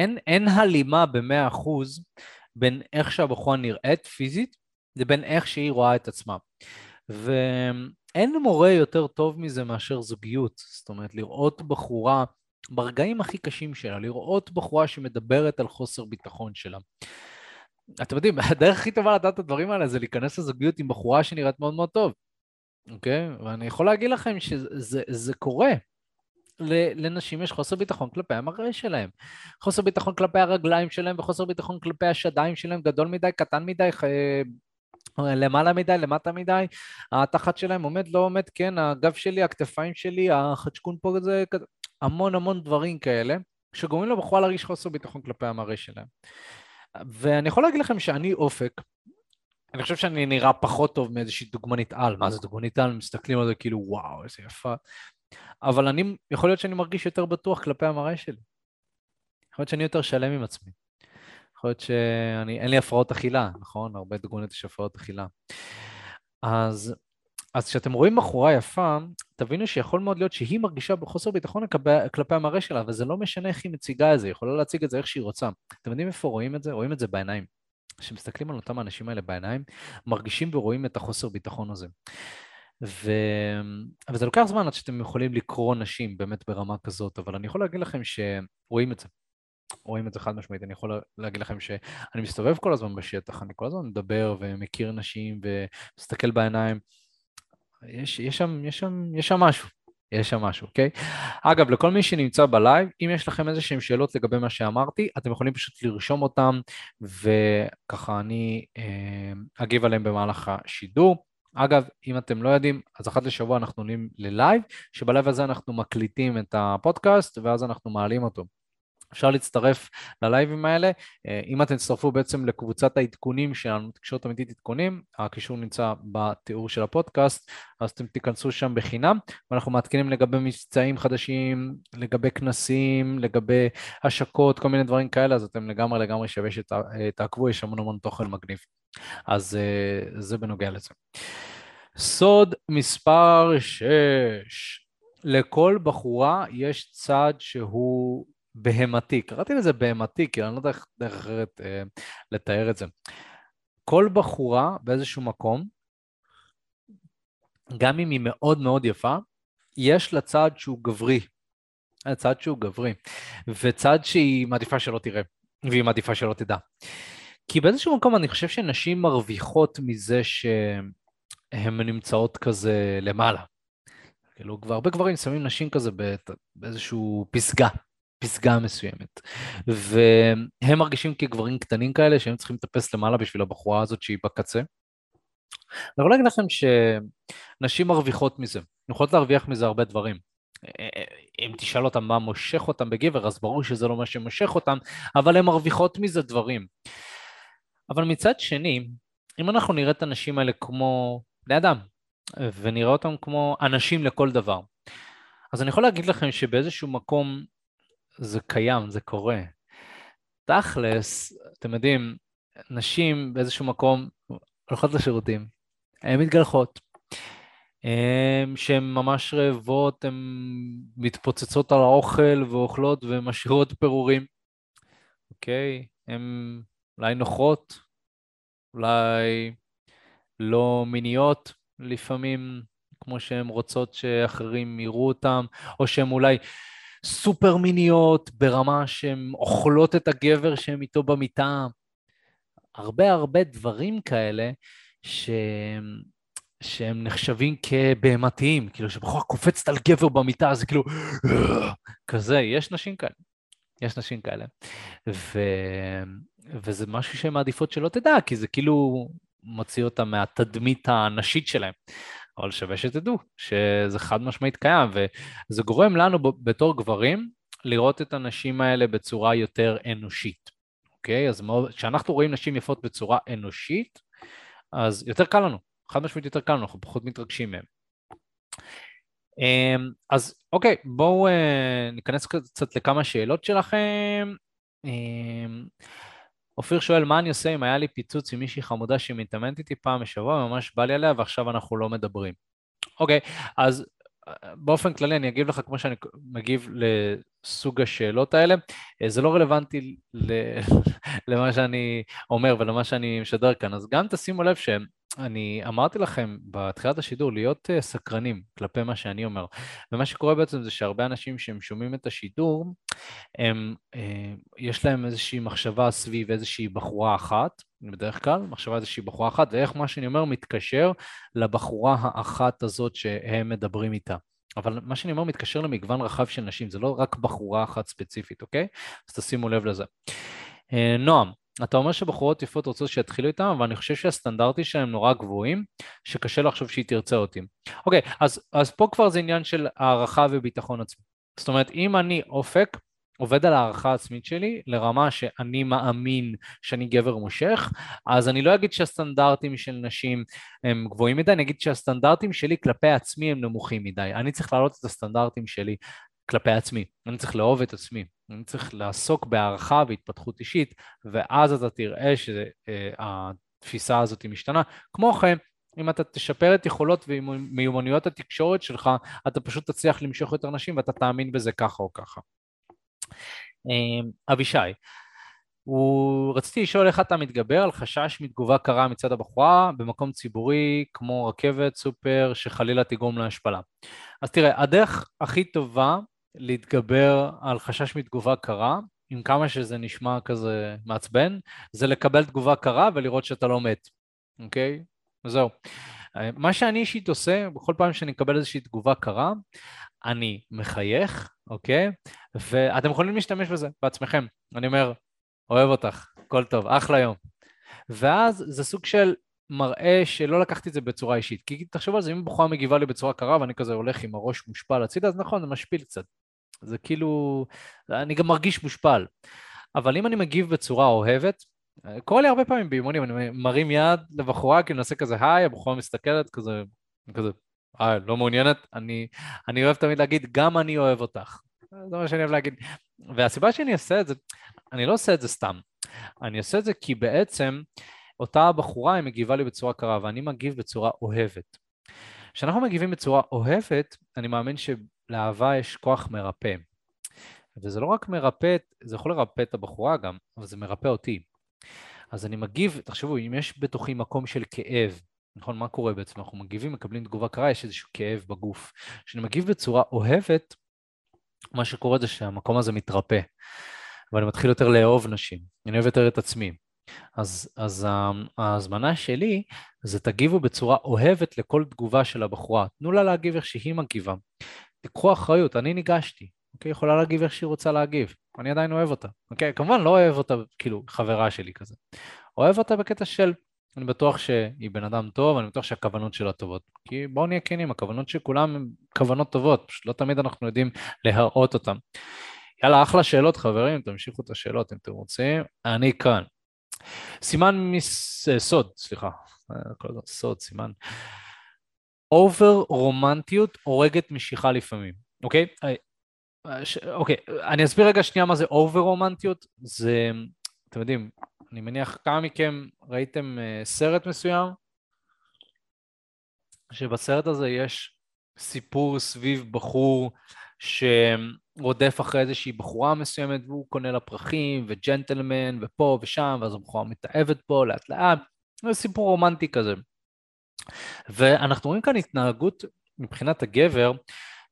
אין, אין הלימה במאה אחוז בין איך שהבחורה נראית פיזית לבין איך שהיא רואה את עצמה. ואין מורה יותר טוב מזה מאשר זוגיות. זאת אומרת, לראות בחורה ברגעים הכי קשים שלה, לראות בחורה שמדברת על חוסר ביטחון שלה. אתם יודעים, הדרך הכי טובה לדעת את הדברים האלה זה להיכנס לזוגיות עם בחורה שנראית מאוד מאוד טוב, אוקיי? ואני יכול להגיד לכם שזה זה קורה. לנשים יש חוסר ביטחון כלפי המראה שלהם. חוסר ביטחון כלפי הרגליים שלהם וחוסר ביטחון כלפי השדיים שלהם, גדול מדי, קטן מדי, למעלה מדי, למטה מדי, התחת שלהם עומד, לא עומד, כן, הגב שלי, הכתפיים שלי, החדשקון פה זה המון המון דברים כאלה, שגורמים לבחורה להרגיש חוסר ביטחון כלפי המראה שלהם. ואני יכול להגיד לכם שאני אופק, אני חושב שאני נראה פחות טוב מאיזושהי דוגמנית על, מה זה דוגמנית על? מסתכלים על זה כאילו וואו, איזה יפה. אבל אני, יכול להיות שאני מרגיש יותר בטוח כלפי המראה שלי. יכול להיות שאני יותר שלם עם עצמי. יכול להיות שאני, אין לי הפרעות אכילה, נכון? הרבה דוגמנית יש הפרעות אכילה. אז אז כשאתם רואים בחורה יפה, תבינו שיכול מאוד להיות שהיא מרגישה בחוסר ביטחון כלפי, כלפי המראה שלה, וזה לא משנה איך היא מציגה את זה, היא יכולה להציג את זה איך שהיא רוצה. אתם יודעים איפה רואים את זה? רואים את זה בעיניים. כשמסתכלים על אותם האנשים האלה בעיניים, מרגישים ורואים את החוסר ביטחון הזה. ו... וזה לוקח זמן עד שאתם יכולים לקרוא נשים באמת ברמה כזאת, אבל אני יכול להגיד לכם שרואים את זה. רואים את זה חד משמעית, אני יכול להגיד לכם שאני מסתובב כל הזמן בשטח, אני כל הזמן מדבר ומכיר נשים ומסתכל בעיניים, יש, יש, שם, יש, שם, יש שם משהו, יש שם משהו, אוקיי? אגב, לכל מי שנמצא בלייב, אם יש לכם איזה שהן שאלות לגבי מה שאמרתי, אתם יכולים פשוט לרשום אותם, וככה אני אה, אגיב עליהם במהלך השידור. אגב, אם אתם לא יודעים, אז אחת לשבוע אנחנו עולים ללייב, שבלייב הזה אנחנו מקליטים את הפודקאסט, ואז אנחנו מעלים אותו. אפשר להצטרף ללייבים האלה. אה, אם אתם תצטרפו בעצם לקבוצת העדכונים שלנו, תקשורת אמיתית עדכונים, הקישור נמצא בתיאור של הפודקאסט, אז אתם תיכנסו שם בחינם, ואנחנו מעדכנים לגבי מבצעים חדשים, לגבי כנסים, לגבי השקות, כל מיני דברים כאלה, אז אתם לגמרי לגמרי שווה שתעקבו, יש המון המון תוכן מגניב. אז אה, זה בנוגע לזה. סוד מספר 6, לכל בחורה יש צד שהוא בהמתי, קראתי לזה בהמתי, כי אני לא יודע איך אחרת אה, לתאר את זה. כל בחורה באיזשהו מקום, גם אם היא מאוד מאוד יפה, יש לה צד שהוא גברי. צד שהוא גברי, וצד שהיא מעדיפה שלא תראה, והיא מעדיפה שלא תדע. כי באיזשהו מקום אני חושב שנשים מרוויחות מזה שהן נמצאות כזה למעלה. כאילו, הרבה גברים שמים נשים כזה באיזשהו פסגה, פסגה מסוימת. והם מרגישים כגברים קטנים כאלה שהם צריכים לטפס למעלה בשביל הבחורה הזאת שהיא בקצה. אני יכול להגיד לכם שנשים מרוויחות מזה, הן יכולות להרוויח מזה הרבה דברים. אם תשאל אותם מה מושך אותם בגבר, אז ברור שזה לא מה שמושך אותם, אבל הן מרוויחות מזה דברים. אבל מצד שני, אם אנחנו נראה את הנשים האלה כמו בני אדם, ונראה אותם כמו אנשים לכל דבר, אז אני יכול להגיד לכם שבאיזשהו מקום זה קיים, זה קורה. תכלס, אתם יודעים, נשים באיזשהו מקום הולכות לשירותים, הן מתגלחות. שהן ממש רעבות, הן מתפוצצות על האוכל ואוכלות ומשאירות פירורים. אוקיי? הן אולי נוחות, אולי לא מיניות לפעמים, כמו שהן רוצות שאחרים יראו אותן, או שהן אולי סופר מיניות ברמה שהן אוכלות את הגבר שהן איתו במיטה. הרבה הרבה דברים כאלה ש... שהם נחשבים כבהמתיים, כאילו שבחורה קופצת על גבר במיטה, זה כאילו כזה, יש נשים כאלה. יש נשים כאלה. ו... וזה משהו שהן מעדיפות שלא תדע, כי זה כאילו מוציא אותה מהתדמית הנשית שלהם. אבל שווה שתדעו שזה חד משמעית קיים, וזה גורם לנו בתור גברים לראות את הנשים האלה בצורה יותר אנושית, אוקיי? אז כשאנחנו רואים נשים יפות בצורה אנושית, אז יותר קל לנו, חד משמעית יותר קל לנו, אנחנו פחות מתרגשים מהן. אמ, אז אוקיי, בואו אה, ניכנס קצת לכמה שאלות שלכם. אופיר שואל, מה אני עושה אם היה לי פיצוץ עם מישהי חמודה שמתאמנת איתי פעם בשבוע, ממש בא לי עליה ועכשיו אנחנו לא מדברים. אוקיי, אז באופן כללי אני אגיב לך כמו שאני מגיב לסוג השאלות האלה. זה לא רלוונטי למה שאני אומר ולמה שאני משדר כאן, אז גם תשימו לב שהם אני אמרתי לכם בתחילת השידור להיות uh, סקרנים כלפי מה שאני אומר, ומה שקורה בעצם זה שהרבה אנשים שהם שומעים את השידור, הם, uh, יש להם איזושהי מחשבה סביב איזושהי בחורה אחת, בדרך כלל, מחשבה איזושהי בחורה אחת, ואיך מה שאני אומר מתקשר לבחורה האחת הזאת שהם מדברים איתה. אבל מה שאני אומר מתקשר למגוון רחב של נשים, זה לא רק בחורה אחת ספציפית, אוקיי? אז תשימו לב לזה. Uh, נועם, אתה אומר שבחורות יפות רוצות שיתחילו איתם, אבל אני חושב שהסטנדרטים שלהם נורא גבוהים, שקשה לחשוב שהיא תרצה אותי. אוקיי, אז, אז פה כבר זה עניין של הערכה וביטחון עצמי. זאת אומרת, אם אני אופק, עובד על הערכה העצמית שלי לרמה שאני מאמין שאני גבר מושך, אז אני לא אגיד שהסטנדרטים של נשים הם גבוהים מדי, אני אגיד שהסטנדרטים שלי כלפי עצמי הם נמוכים מדי. אני צריך להעלות את הסטנדרטים שלי כלפי עצמי, אני צריך לאהוב את עצמי, אני צריך לעסוק בהערכה והתפתחות אישית, ואז אתה תראה שהתפיסה הזאת משתנה. כמו כן, אם אתה תשפר את יכולות ומיומנויות התקשורת שלך, אתה פשוט תצליח למשוך יותר נשים ואתה תאמין בזה ככה או ככה. אמ, אבישי, הוא... רציתי לשאול איך אתה מתגבר על חשש מתגובה קרה מצד הבחורה במקום ציבורי כמו רכבת, סופר, שחלילה תגרום להשפלה. אז תראה, הדרך הכי טובה להתגבר על חשש מתגובה קרה, עם כמה שזה נשמע כזה מעצבן, זה לקבל תגובה קרה ולראות שאתה לא מת, אוקיי? וזהו. מה שאני אישית עושה, בכל פעם שאני מקבל איזושהי תגובה קרה, אני מחייך, אוקיי? ואתם יכולים להשתמש בזה בעצמכם. אני אומר, אוהב אותך, הכל טוב, אחלה יום. ואז זה סוג של מראה שלא לקחתי את זה בצורה אישית. כי תחשבו על זה, אם בחורה מגיבה לי בצורה קרה ואני כזה הולך עם הראש מושפל הצידה, אז נכון, זה משפיל קצת. זה כאילו, אני גם מרגיש מושפל. אבל אם אני מגיב בצורה אוהבת, קורה לי הרבה פעמים באימונים, אני מרים יד לבחורה, כאילו נעשה כזה היי, הבחורה מסתכלת, כזה, כזה, אה, לא מעוניינת? אני, אני אוהב תמיד להגיד, גם אני אוהב אותך. זה מה שאני אוהב להגיד. והסיבה שאני אעשה את זה, אני לא עושה את זה סתם. אני עושה את זה כי בעצם אותה בחורה היא מגיבה לי בצורה קרה, ואני מגיב בצורה אוהבת. כשאנחנו מגיבים בצורה אוהבת, אני מאמין שלאהבה יש כוח מרפא. וזה לא רק מרפא, זה יכול לרפא את הבחורה גם, אבל זה מרפא אותי. אז אני מגיב, תחשבו, אם יש בתוכי מקום של כאב, נכון, מה קורה בעצם? אנחנו מגיבים, מקבלים תגובה קרה, יש איזשהו כאב בגוף. כשאני מגיב בצורה אוהבת, מה שקורה זה שהמקום הזה מתרפא, ואני מתחיל יותר לאהוב נשים, אני אוהב יותר את עצמי. אז, אז ההזמנה שלי זה תגיבו בצורה אוהבת לכל תגובה של הבחורה, תנו לה להגיב איך שהיא מגיבה. תיקחו אחריות, אני ניגשתי, אוקיי? יכולה להגיב איך שהיא רוצה להגיב, אני עדיין אוהב אותה, אוקיי? כמובן לא אוהב אותה כאילו חברה שלי כזה, אוהב אותה בקטע של אני בטוח שהיא בן אדם טוב, אני בטוח שהכוונות שלה טובות. כי בואו נהיה כנים, הכוונות של כולם הן כוונות טובות, פשוט לא תמיד אנחנו יודעים להראות אותן. יאללה, אחלה שאלות חברים, תמשיכו את השאלות אם אתם רוצים. אני כאן. סימן מסוד, סליחה, סוד, סימן. over רומנטיות הורגת משיכה לפעמים, אוקיי? אוקיי, אני אסביר רגע שנייה מה זה over רומנטיות. זה, אתם יודעים, אני מניח כמה מכם ראיתם אה, סרט מסוים, שבסרט הזה יש סיפור סביב בחור שרודף אחרי איזושהי בחורה מסוימת והוא קונה לה פרחים וג'נטלמן ופה ושם ואז הבחורה מתאהבת פה לאט לאט, זה סיפור רומנטי כזה. ואנחנו רואים כאן התנהגות מבחינת הגבר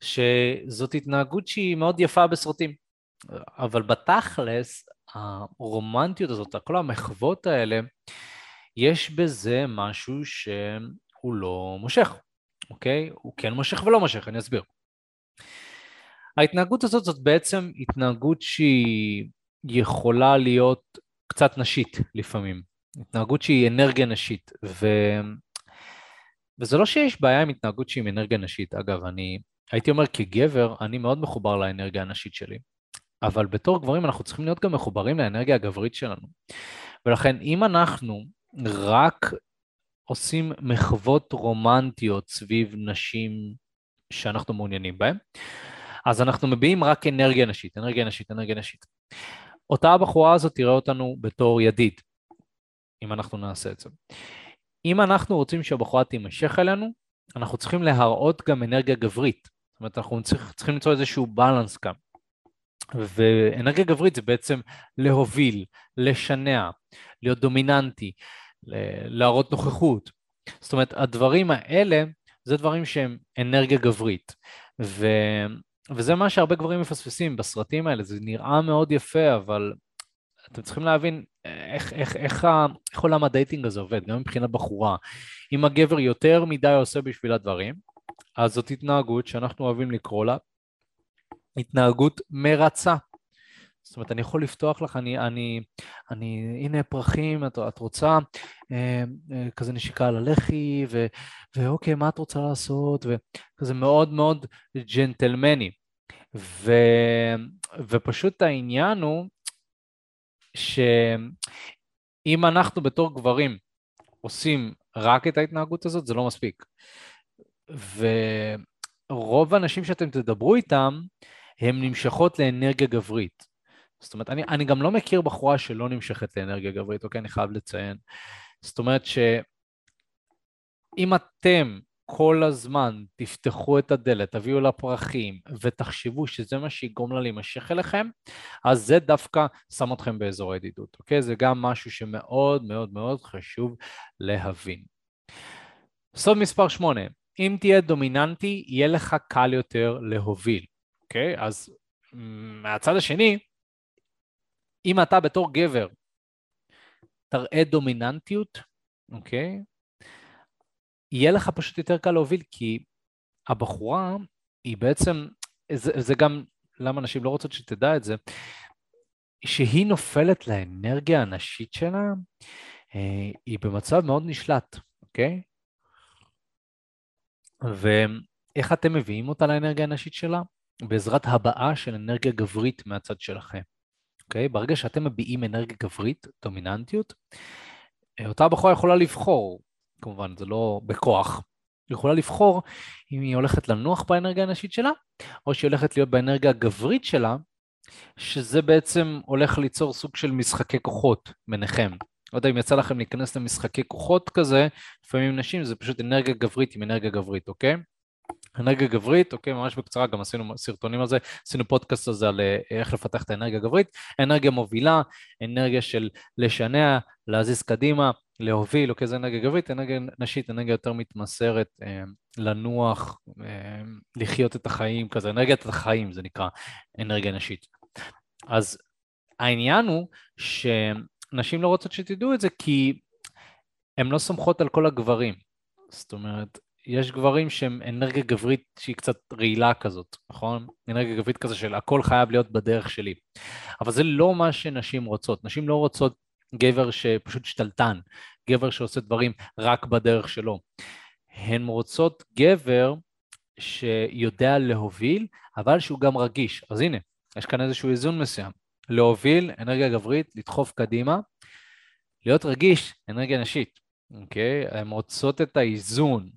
שזאת התנהגות שהיא מאוד יפה בסרטים, אבל בתכלס הרומנטיות הזאת, כל המחוות האלה, יש בזה משהו הוא לא מושך, אוקיי? הוא כן מושך ולא מושך, אני אסביר. ההתנהגות הזאת זאת בעצם התנהגות שהיא יכולה להיות קצת נשית לפעמים. התנהגות שהיא אנרגיה נשית. ו... וזה לא שיש בעיה עם התנהגות שהיא עם אנרגיה נשית. אגב, אני הייתי אומר כגבר, אני מאוד מחובר לאנרגיה הנשית שלי. אבל בתור גברים אנחנו צריכים להיות גם מחוברים לאנרגיה הגברית שלנו. ולכן אם אנחנו רק עושים מחוות רומנטיות סביב נשים שאנחנו מעוניינים בהן, אז אנחנו מביעים רק אנרגיה נשית, אנרגיה נשית, אנרגיה נשית. אותה הבחורה הזאת תראה אותנו בתור ידיד, אם אנחנו נעשה את זה. אם אנחנו רוצים שהבחורה תימשך אלינו, אנחנו צריכים להראות גם אנרגיה גברית. זאת אומרת, אנחנו צריך, צריכים למצוא איזשהו בלנס כאן. ואנרגיה גברית זה בעצם להוביל, לשנע, להיות דומיננטי, להראות נוכחות. זאת אומרת, הדברים האלה זה דברים שהם אנרגיה גברית. ו... וזה מה שהרבה גברים מפספסים בסרטים האלה, זה נראה מאוד יפה, אבל אתם צריכים להבין איך, איך, איך, איך עולם הדייטינג הזה עובד, גם מבחינת בחורה. אם הגבר יותר מדי עושה בשביל הדברים, אז זאת התנהגות שאנחנו אוהבים לקרוא לה התנהגות מרצה. זאת אומרת, אני יכול לפתוח לך, אני, אני, אני הנה פרחים, את, את רוצה אה, אה, כזה נשיקה על הלחי, ו, ואוקיי, מה את רוצה לעשות, וכזה מאוד מאוד ג'נטלמני. ו, ופשוט העניין הוא שאם אנחנו בתור גברים עושים רק את ההתנהגות הזאת, זה לא מספיק. ורוב האנשים שאתם תדברו איתם, הן נמשכות לאנרגיה גברית. זאת אומרת, אני, אני גם לא מכיר בחורה שלא נמשכת לאנרגיה גברית, אוקיי? אני חייב לציין. זאת אומרת שאם אתם כל הזמן תפתחו את הדלת, תביאו לה פרחים ותחשבו שזה מה שיגרום לה להימשך אליכם, אז זה דווקא שם אתכם באזור הידידות, אוקיי? זה גם משהו שמאוד מאוד מאוד חשוב להבין. סוד מספר 8, אם תהיה דומיננטי, יהיה לך קל יותר להוביל, אוקיי? אז מהצד השני, אם אתה בתור גבר תראה דומיננטיות, אוקיי? יהיה לך פשוט יותר קל להוביל, כי הבחורה היא בעצם, זה, זה גם למה נשים לא רוצות שתדע את זה, שהיא נופלת לאנרגיה הנשית שלה, אה, היא במצב מאוד נשלט, אוקיי? ואיך אתם מביאים אותה לאנרגיה הנשית שלה? בעזרת הבעה של אנרגיה גברית מהצד שלכם. אוקיי? ברגע שאתם מביעים אנרגיה גברית, דומיננטיות, אותה בחורה יכולה לבחור, כמובן זה לא בכוח, היא יכולה לבחור אם היא הולכת לנוח באנרגיה הנשית שלה, או שהיא הולכת להיות באנרגיה הגברית שלה, שזה בעצם הולך ליצור סוג של משחקי כוחות ביניכם. לא יודע אם יצא לכם להיכנס למשחקי כוחות כזה, לפעמים נשים זה פשוט אנרגיה גברית עם אנרגיה גברית, אוקיי? אנרגיה גברית, אוקיי, ממש בקצרה, גם עשינו סרטונים על זה, עשינו פודקאסט הזה על אה, איך לפתח את האנרגיה הגברית. אנרגיה מובילה, אנרגיה של לשנע, להזיז קדימה, להוביל, אוקיי, זה אנרגיה גברית, אנרגיה נשית, אנרגיה יותר מתמסרת, אה, לנוח, אה, לחיות את החיים, כזה, אנרגיית החיים זה נקרא אנרגיה נשית. אז העניין הוא שנשים לא רוצות שתדעו את זה כי הן לא סומכות על כל הגברים. זאת אומרת, יש גברים שהם אנרגיה גברית שהיא קצת רעילה כזאת, נכון? אנרגיה גברית כזה של הכל חייב להיות בדרך שלי. אבל זה לא מה שנשים רוצות. נשים לא רוצות גבר שפשוט שתלטן, גבר שעושה דברים רק בדרך שלו. הן רוצות גבר שיודע להוביל, אבל שהוא גם רגיש. אז הנה, יש כאן איזשהו איזון מסוים. להוביל, אנרגיה גברית, לדחוף קדימה, להיות רגיש, אנרגיה נשית, אוקיי? הן רוצות את האיזון,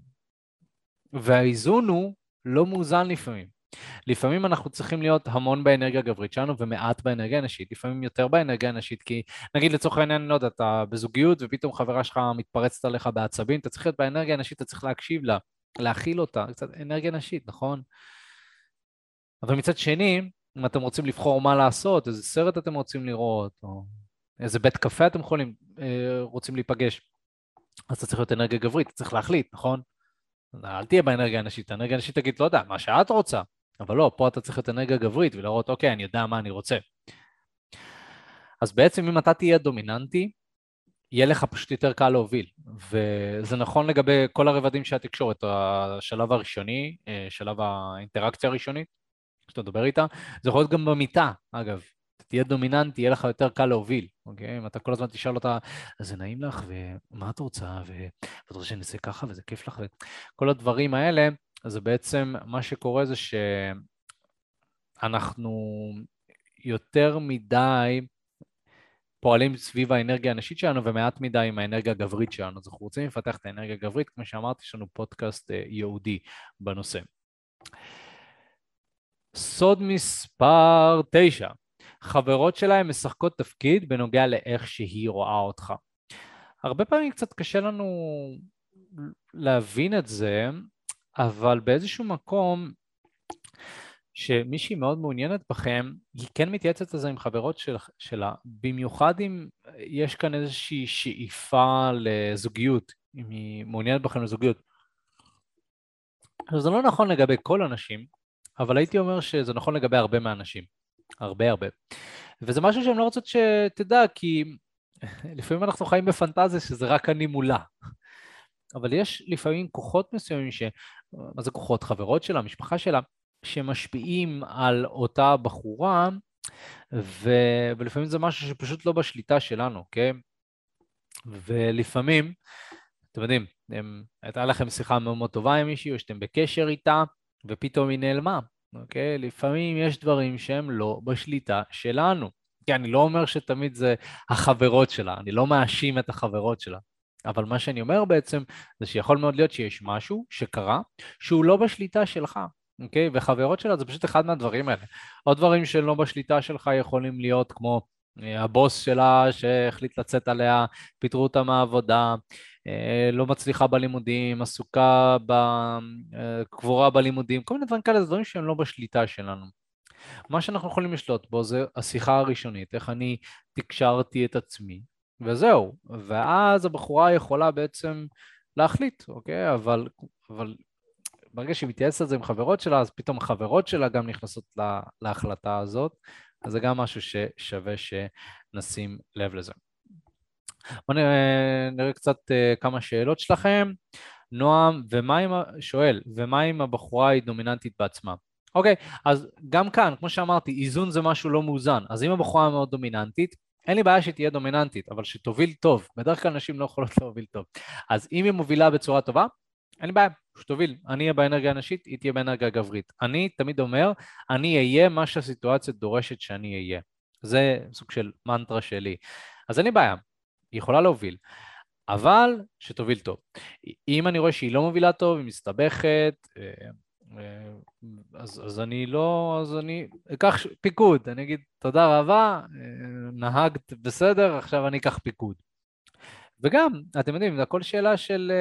והאיזון הוא לא מאוזן לפעמים. לפעמים אנחנו צריכים להיות המון באנרגיה הגברית שלנו ומעט באנרגיה הנשית, לפעמים יותר באנרגיה הנשית, כי נגיד לצורך העניין, לא יודע, אתה בזוגיות ופתאום חברה שלך מתפרצת עליך בעצבים, אתה צריך להיות באנרגיה הנשית, אתה צריך להקשיב לה, להכיל אותה, קצת אנרגיה נשית, נכון? אבל מצד שני, אם אתם רוצים לבחור מה לעשות, איזה סרט אתם רוצים לראות, או איזה בית קפה אתם יכולים, אה, רוצים להיפגש, אז אתה צריך להיות אנרגיה גברית, אתה צריך להחליט, נכון? אל תהיה באנרגיה הנשית, האנרגיה הנשית תגיד, לא יודע, מה שאת רוצה, אבל לא, פה אתה צריך את אנרגיה גברית ולראות, אוקיי, אני יודע מה אני רוצה. אז בעצם אם אתה תהיה דומיננטי, יהיה לך פשוט יותר קל להוביל. וזה נכון לגבי כל הרבדים של התקשורת, השלב הראשוני, אה, שלב האינטראקציה הראשונית, שאתה מדבר איתה, זה יכול להיות גם במיטה, אגב. תהיה דומיננטי, יהיה לך יותר קל להוביל, אוקיי? אם אתה כל הזמן תשאל אותה, אז זה נעים לך, ומה את רוצה, ואת רוצה שנעשה ככה, וזה כיף לך, וכל הדברים האלה, אז בעצם מה שקורה זה שאנחנו יותר מדי פועלים סביב האנרגיה הנשית שלנו ומעט מדי עם האנרגיה הגברית שלנו. אז אנחנו רוצים לפתח את האנרגיה הגברית, כמו שאמרתי, יש לנו פודקאסט אה, ייעודי בנושא. סוד מספר 9, חברות שלהם משחקות תפקיד בנוגע לאיך שהיא רואה אותך. הרבה פעמים קצת קשה לנו להבין את זה, אבל באיזשהו מקום שמישהי מאוד מעוניינת בכם, היא כן מתייעצת על זה עם חברות של, שלה, במיוחד אם יש כאן איזושהי שאיפה לזוגיות, אם היא מעוניינת בכם לזוגיות. זה לא נכון לגבי כל הנשים, אבל הייתי אומר שזה נכון לגבי הרבה מהאנשים. הרבה הרבה. וזה משהו שהן לא רוצות שתדע, כי לפעמים אנחנו חיים בפנטזיה שזה רק אני מולה. אבל יש לפעמים כוחות מסוימים ש... מה זה כוחות? חברות שלה, משפחה שלה, שמשפיעים על אותה בחורה, ו... ולפעמים זה משהו שפשוט לא בשליטה שלנו, אוקיי? ולפעמים, אתם יודעים, הם... הייתה לכם שיחה מאוד מאוד טובה עם מישהי, או שאתם בקשר איתה, ופתאום היא נעלמה, אוקיי? לפעמים יש דברים שהם לא בשליטה שלנו. כי אני לא אומר שתמיד זה החברות שלה, אני לא מאשים את החברות שלה. אבל מה שאני אומר בעצם, זה שיכול מאוד להיות שיש משהו שקרה, שהוא לא בשליטה שלך, אוקיי? וחברות שלה זה פשוט אחד מהדברים האלה. עוד דברים שלא בשליטה שלך יכולים להיות כמו אה, הבוס שלה שהחליט לצאת עליה, פיטרו אותה מהעבודה, לא מצליחה בלימודים, עסוקה בקבורה אה, בלימודים, כל מיני דברים כאלה, זה דברים שהם לא בשליטה שלנו. מה שאנחנו יכולים לשלוט בו זה השיחה הראשונית, איך אני תקשרתי את עצמי, וזהו. ואז הבחורה יכולה בעצם להחליט, אוקיי? אבל, אבל ברגע שהיא מתייעצת על זה עם חברות שלה, אז פתאום החברות שלה גם נכנסות לה, להחלטה הזאת, אז זה גם משהו ששווה שנשים לב לזה. בואו נראה, נראה קצת uh, כמה שאלות שלכם. נועם, ומה עם, שואל, ומה אם הבחורה היא דומיננטית בעצמה? אוקיי, אז גם כאן, כמו שאמרתי, איזון זה משהו לא מאוזן. אז אם הבחורה מאוד דומיננטית, אין לי בעיה שתהיה דומיננטית, אבל שתוביל טוב. בדרך כלל נשים לא יכולות להוביל טוב. אז אם היא מובילה בצורה טובה, אין לי בעיה, שתוביל. אני אהיה באנרגיה הנשית, היא תהיה באנרגיה הגברית. אני תמיד אומר, אני אהיה מה שהסיטואציה דורשת שאני אהיה. זה סוג של מנטרה שלי. אז אין לי בעיה, היא יכולה להוביל. אבל שתוביל טוב. אם אני רואה שהיא לא מובילה טוב, היא מסתבכת, אה, אה, אז, אז אני לא, אז אני אקח פיקוד, אני אגיד תודה רבה, אה, נהגת בסדר, עכשיו אני אקח פיקוד. וגם, אתם יודעים, זה הכל שאלה של,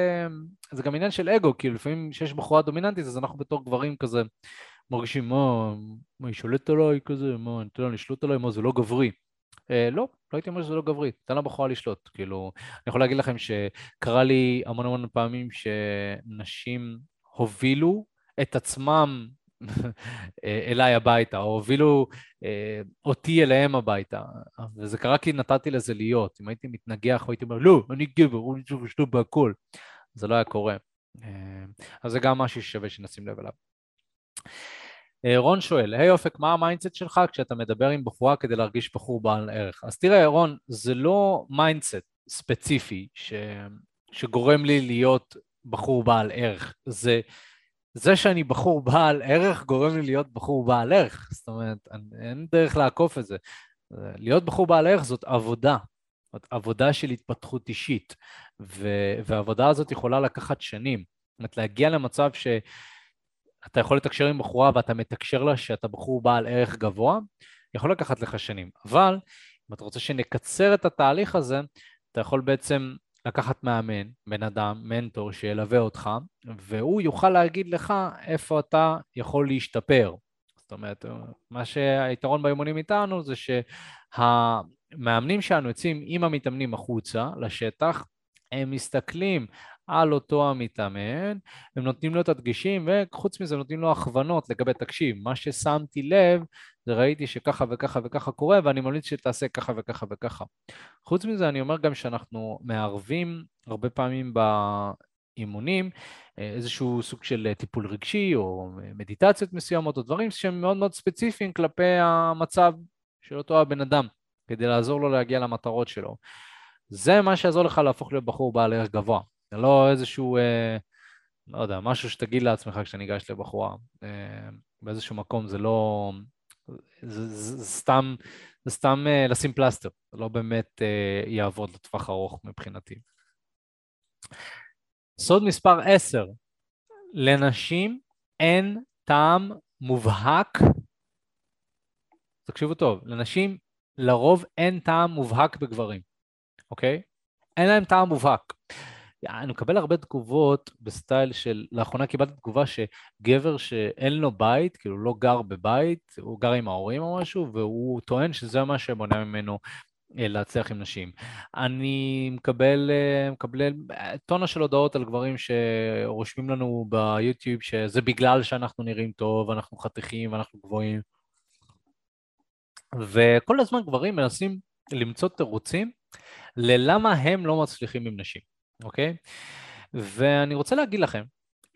זה גם עניין של אגו, כי לפעמים כשיש בחורה דומיננטית, אז אנחנו בתור גברים כזה מרגישים, מה, מה היא שולטת עליי כזה, מה, ניתן לה לשלוט עליי, מה, זה לא גברי. אה, לא, לא הייתי אומר שזה לא גברי, תן לבחורה לשלוט. כאילו, אני יכול להגיד לכם שקרה לי המון המון פעמים שנשים הובילו את עצמם אליי הביתה, או הובילו אה, אותי אליהם הביתה. וזה קרה כי נתתי לזה להיות. אם הייתי מתנגח, הייתי אומר, לא, אני גבר, אני צריך לשלוט בהכל. זה לא היה קורה. אה, אז זה גם משהו ששווה שנשים לב אליו. אה, רון שואל, היי אופק, מה ה mindset שלך כשאתה מדבר עם בחורה כדי להרגיש בחור בעל ערך? אז תראה, רון, זה לא mindset ספציפי ש... שגורם לי להיות בחור בעל ערך, זה זה שאני בחור בעל ערך גורם לי להיות בחור בעל ערך, זאת אומרת, אין דרך לעקוף את זה. להיות בחור בעל ערך זאת עבודה, זאת עבודה של התפתחות אישית, ו- והעבודה הזאת יכולה לקחת שנים. זאת אומרת, להגיע למצב שאתה יכול לתקשר עם בחורה ואתה מתקשר לה שאתה בחור בעל ערך גבוה, יכול לקחת לך שנים. אבל אם אתה רוצה שנקצר את התהליך הזה, אתה יכול בעצם לקחת מאמן, בן אדם, מנטור שילווה אותך, והוא יוכל להגיד לך איפה אתה יכול להשתפר. זאת אומרת, מה שהיתרון באימונים איתנו זה שהמאמנים שלנו יוצאים עם המתאמנים החוצה לשטח, הם מסתכלים על אותו המתאמן, הם נותנים לו את הדגשים, וחוץ מזה נותנים לו הכוונות לגבי, תקשיב, מה ששמתי לב זה ראיתי שככה וככה וככה קורה, ואני ממליץ שתעשה ככה וככה וככה. חוץ מזה, אני אומר גם שאנחנו מערבים הרבה פעמים באימונים איזשהו סוג של טיפול רגשי, או מדיטציות מסוימות, או דברים שהם מאוד מאוד ספציפיים כלפי המצב של אותו הבן אדם, כדי לעזור לו להגיע למטרות שלו. זה מה שיעזור לך להפוך להיות בחור בעל ערך גבוה. זה לא איזשהו, אה, לא יודע, משהו שתגיד לעצמך כשאתה ניגש לבחורה. אה, באיזשהו מקום זה לא... זה, זה, זה סתם, זה סתם אה, לשים פלסטר, זה לא באמת אה, יעבוד לטווח ארוך מבחינתי. סוד מספר 10, לנשים אין טעם מובהק, תקשיבו טוב, לנשים לרוב אין טעם מובהק בגברים, אוקיי? אין להם טעם מובהק. אני מקבל הרבה תגובות בסטייל של, לאחרונה קיבלתי תגובה שגבר שאין לו בית, כאילו לא גר בבית, הוא גר עם ההורים או משהו, והוא טוען שזה מה שמונע ממנו אה, להצליח עם נשים. אני מקבל, אה, מקבל אה, טונה של הודעות על גברים שרושמים לנו ביוטיוב שזה בגלל שאנחנו נראים טוב, אנחנו חתיכים, אנחנו גבוהים. וכל הזמן גברים מנסים למצוא תירוצים ללמה הם לא מצליחים עם נשים. אוקיי? ואני רוצה להגיד לכם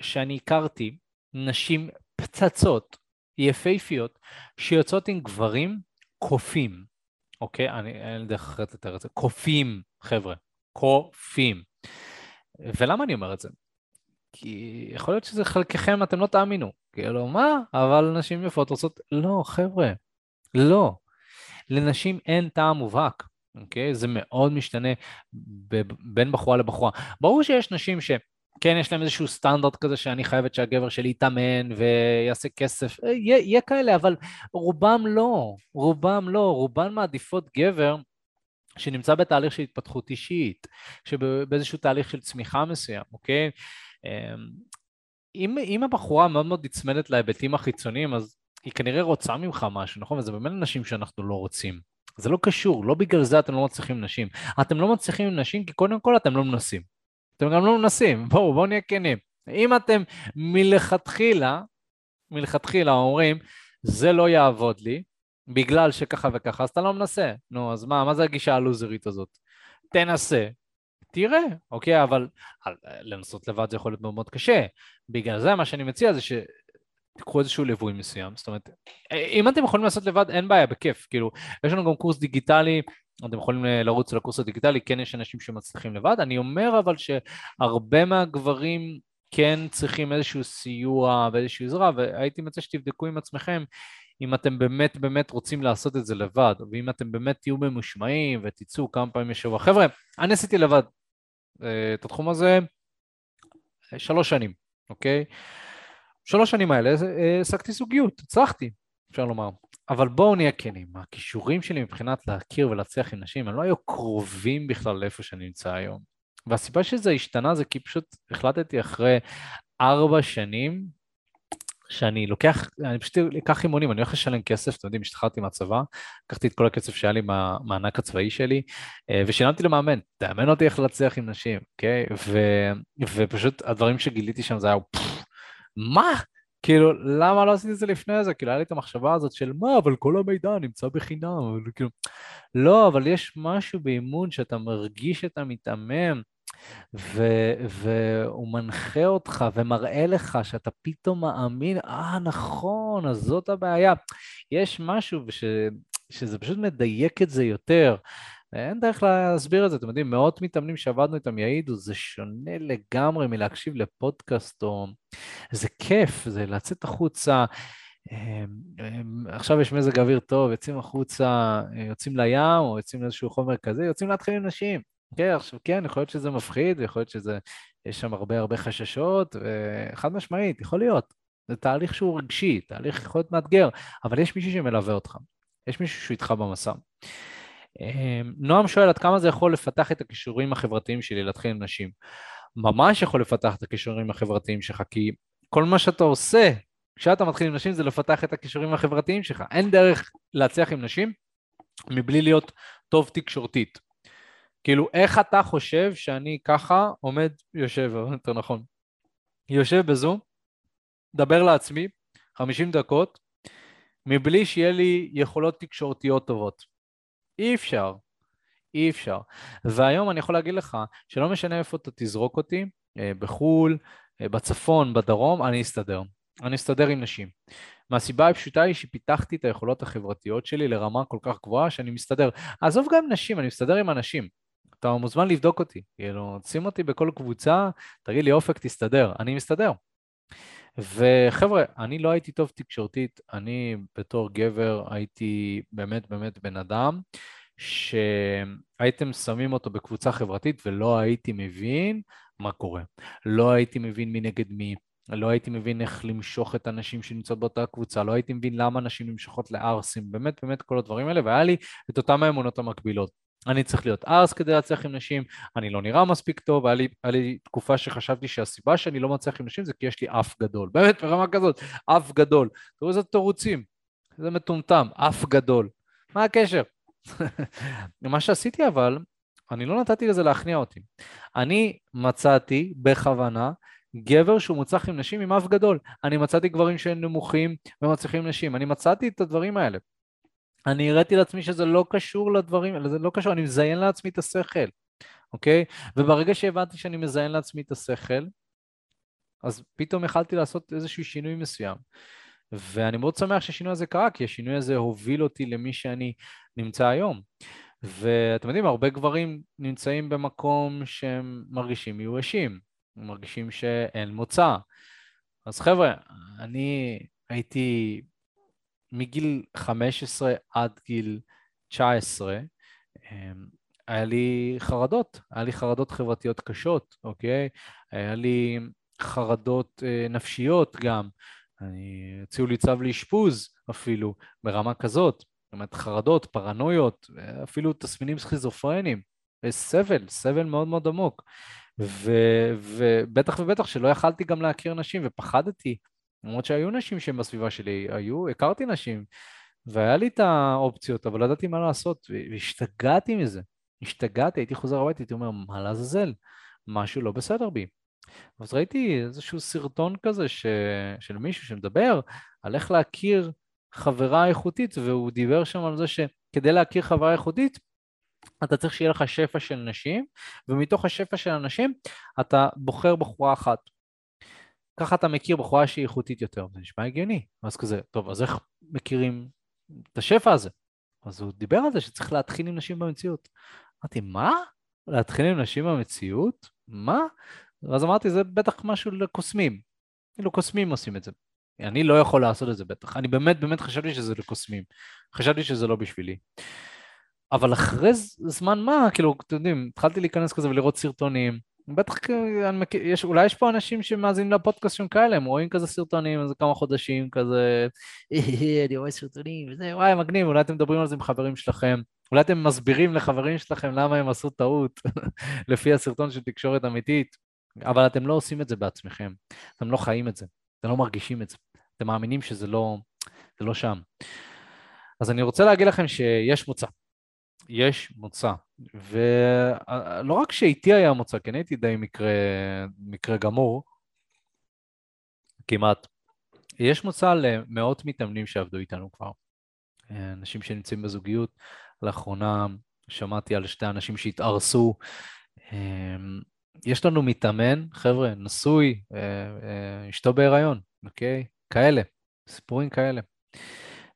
שאני הכרתי נשים פצצות, יפהפיות, שיוצאות עם גברים קופים, אוקיי? אני, אין לי דרך אחרת לתאר את זה. קופים, חבר'ה. קופים. ולמה אני אומר את זה? כי יכול להיות שזה חלקכם, אתם לא תאמינו. כאילו, מה? אבל נשים יפות רוצות... לא, חבר'ה, לא. לנשים אין טעם מובהק. אוקיי? זה מאוד משתנה בין בחורה לבחורה. ברור שיש נשים ש... כן, יש להם איזשהו סטנדרט כזה שאני חייבת שהגבר שלי יתאמן ויעשה כסף, אה, יהיה, יהיה כאלה, אבל רובם לא, רובם לא, רובן מעדיפות גבר שנמצא בתהליך של התפתחות אישית, שבאיזשהו תהליך של צמיחה מסוים, אוקיי? אמ, אם, אם הבחורה מאוד מאוד נצמדת להיבטים החיצוניים, אז היא כנראה רוצה ממך משהו, נכון? וזה באמת אנשים שאנחנו לא רוצים. זה לא קשור, לא בגלל זה אתם לא מצליחים נשים. אתם לא מצליחים נשים כי קודם כל אתם לא מנסים. אתם גם לא מנסים, בואו, בואו נהיה כנים. אם אתם מלכתחילה, מלכתחילה אומרים, זה לא יעבוד לי, בגלל שככה וככה, אז אתה לא מנסה. נו, אז מה, מה זה הגישה הלוזרית הזאת? תנסה, תראה, אוקיי? אבל לנסות לבד זה יכול להיות מאוד מאוד קשה. בגלל זה מה שאני מציע זה ש... תיקחו איזשהו ליווי מסוים, זאת אומרת, אם אתם יכולים לעשות לבד, אין בעיה, בכיף, כאילו, יש לנו גם קורס דיגיטלי, אתם יכולים אה, לרוץ לקורס הדיגיטלי, כן יש אנשים שמצליחים לבד, אני אומר אבל שהרבה מהגברים כן צריכים איזשהו סיוע ואיזושהי עזרה, והייתי מציע שתבדקו עם עצמכם אם אתם באמת באמת רוצים לעשות את זה לבד, ואם אתם באמת תהיו ממושמעים ותצאו כמה פעמים בשבוע. חבר'ה, אני עשיתי לבד אה, את התחום הזה אה, שלוש שנים, אוקיי? שלוש שנים האלה אה, העסקתי זוגיות, הצלחתי, אפשר לומר. אבל בואו נהיה כנים, הכישורים שלי מבחינת להכיר ולהצליח עם נשים, הם לא היו קרובים בכלל לאיפה שאני נמצא היום. והסיבה שזה השתנה זה כי פשוט החלטתי אחרי ארבע שנים שאני לוקח, אני פשוט אקח אימונים, אני הולך לשלם כסף, אתם יודעים, השתחררתי מהצבא, לקחתי את כל הכסף שהיה לי מהמענק הצבאי שלי, אה, ושילמתי למאמן, תאמן אותי איך להצליח עם נשים, אוקיי? ו, ופשוט הדברים שגיליתי שם זה היה מה? כאילו, למה לא עשיתי את זה לפני זה? כאילו, היה לי את המחשבה הזאת של מה, אבל כל המידע נמצא בחינם, כאילו... לא, אבל יש משהו באימון שאתה מרגיש שאתה מתעמם, ו- והוא מנחה אותך ומראה לך שאתה פתאום מאמין, אה, נכון, אז זאת הבעיה. יש משהו ש- שזה פשוט מדייק את זה יותר. אין דרך להסביר את זה, אתם יודעים, מאות מתאמנים שעבדנו איתם יעידו, זה שונה לגמרי מלהקשיב לפודקאסט או... זה כיף, זה לצאת החוצה. עכשיו יש מזג אוויר טוב, יוצאים החוצה, יוצאים לים או יוצאים לאיזשהו חומר כזה, יוצאים להתחיל עם נשים. כן, עכשיו כן, יכול להיות שזה מפחיד, יכול להיות שזה, יש שם הרבה הרבה חששות, וחד משמעית, יכול להיות. זה תהליך שהוא רגשי, תהליך יכול להיות מאתגר, אבל יש מישהו שמלווה אותך, יש מישהו שהוא איתך במסע. אמ, נועם שואל עד כמה זה יכול לפתח את הכישורים החברתיים שלי להתחיל עם נשים. ממש יכול לפתח את הכישורים החברתיים שלך, כי כל מה שאתה עושה כשאתה מתחיל עם נשים זה לפתח את הכישורים החברתיים שלך. אין דרך להצליח עם נשים מבלי להיות טוב תקשורתית. כאילו, איך אתה חושב שאני ככה עומד, יושב, יותר נכון, יושב בזום, דבר לעצמי, 50 דקות, מבלי שיהיה לי יכולות תקשורתיות טובות. אי אפשר. אי אפשר. והיום אני יכול להגיד לך שלא משנה איפה אתה תזרוק אותי, אה, בחו"ל, אה, בצפון, בדרום, אני אסתדר. אני אסתדר עם נשים. מהסיבה הפשוטה היא שפיתחתי את היכולות החברתיות שלי לרמה כל כך גבוהה שאני מסתדר. עזוב גם נשים, אני מסתדר עם אנשים. אתה מוזמן לבדוק אותי, כאילו, שים אותי בכל קבוצה, תגיד לי, אופק, תסתדר, אני מסתדר. וחבר'ה, אני לא הייתי טוב תקשורתית, אני בתור גבר הייתי באמת באמת בן אדם שהייתם שמים אותו בקבוצה חברתית ולא הייתי מבין מה קורה. לא הייתי מבין מי נגד מי, לא הייתי מבין איך למשוך את הנשים שנמצאות באותה קבוצה, לא הייתי מבין למה נשים נמשכות לערסים, באמת באמת כל הדברים האלה, והיה לי את אותן האמונות המקבילות. אני צריך להיות ארס כדי להצליח עם נשים, אני לא נראה מספיק טוב, היה לי, היה לי תקופה שחשבתי שהסיבה שאני לא מצליח עם נשים זה כי יש לי אף גדול, באמת ברמה כזאת, אף גדול. תראו איזה תירוצים, זה מטומטם, אף גדול. מה הקשר? מה שעשיתי אבל, אני לא נתתי לזה להכניע אותי. אני מצאתי בכוונה גבר שהוא מוצלח עם נשים עם אף גדול. אני מצאתי גברים שהם נמוכים ומצליחים עם נשים. אני מצאתי את הדברים האלה. אני הראיתי לעצמי שזה לא קשור לדברים, זה לא קשור, אני מזיין לעצמי את השכל, אוקיי? וברגע שהבנתי שאני מזיין לעצמי את השכל, אז פתאום יכלתי לעשות איזשהו שינוי מסוים. ואני מאוד שמח שהשינוי הזה קרה, כי השינוי הזה הוביל אותי למי שאני נמצא היום. ואתם יודעים, הרבה גברים נמצאים במקום שהם מרגישים מיואשים, מרגישים שאין מוצא. אז חבר'ה, אני הייתי מגיל 15 עד גיל 19, אמ, היה לי חרדות, היה לי חרדות חברתיות קשות, אוקיי? היה לי חרדות אה, נפשיות גם. הציעו לי צו לאשפוז אפילו, ברמה כזאת. זאת אומרת, חרדות, פרנויות, אפילו תסמינים סכיזופרניים. סבל, סבל מאוד מאוד עמוק. ובטח ובטח שלא יכלתי גם להכיר נשים, ופחדתי למרות שהיו נשים שהן בסביבה שלי, היו, הכרתי נשים, והיה לי את האופציות, אבל לא ידעתי מה לעשות, והשתגעתי מזה. השתגעתי, הייתי חוזר הביתה, הייתי אומר, מה לעזאזל? משהו לא בסדר בי. אז ראיתי איזשהו סרטון כזה ש... של מישהו שמדבר על איך להכיר חברה איכותית, והוא דיבר שם על זה שכדי להכיר חברה איכותית, אתה צריך שיהיה לך שפע של נשים, ומתוך השפע של הנשים אתה בוחר בחורה אחת. ככה אתה מכיר בחורה שהיא איכותית יותר, זה נשמע הגיוני. אז כזה, טוב, אז איך מכירים את השפע הזה? אז הוא דיבר על זה שצריך להתחיל עם נשים במציאות. אמרתי, מה? להתחיל עם נשים במציאות? מה? אז אמרתי, זה בטח משהו לקוסמים. כאילו קוסמים עושים את זה. אני לא יכול לעשות את זה בטח. אני באמת באמת חשבתי שזה לקוסמים. חשבתי שזה לא בשבילי. אבל אחרי זמן מה, כאילו, אתם יודעים, התחלתי להיכנס כזה ולראות סרטונים. בטח, אני יש, אולי יש פה אנשים שמאזינים לפודקאסט שהם כאלה, הם רואים כזה סרטונים איזה כמה חודשים, כזה, אני רואה סרטונים, וזה, וואי, מגניב, אולי אתם מדברים על זה עם חברים שלכם, אולי אתם מסבירים לחברים שלכם למה הם עשו טעות, לפי הסרטון של תקשורת אמיתית, אבל אתם לא עושים את זה בעצמכם, אתם לא חיים את זה, אתם לא מרגישים את זה, אתם מאמינים שזה לא, לא שם. אז אני רוצה להגיד לכם שיש מוצא. יש מוצא. ולא רק שאיתי היה מוצא, כי אני הייתי די מקרה, מקרה גמור, כמעט. יש מוצא למאות מתאמנים שעבדו איתנו כבר. אנשים שנמצאים בזוגיות. לאחרונה שמעתי על שתי אנשים שהתארסו. יש לנו מתאמן, חבר'ה, נשוי, אשתו בהיריון, אוקיי? כאלה, סיפורים כאלה.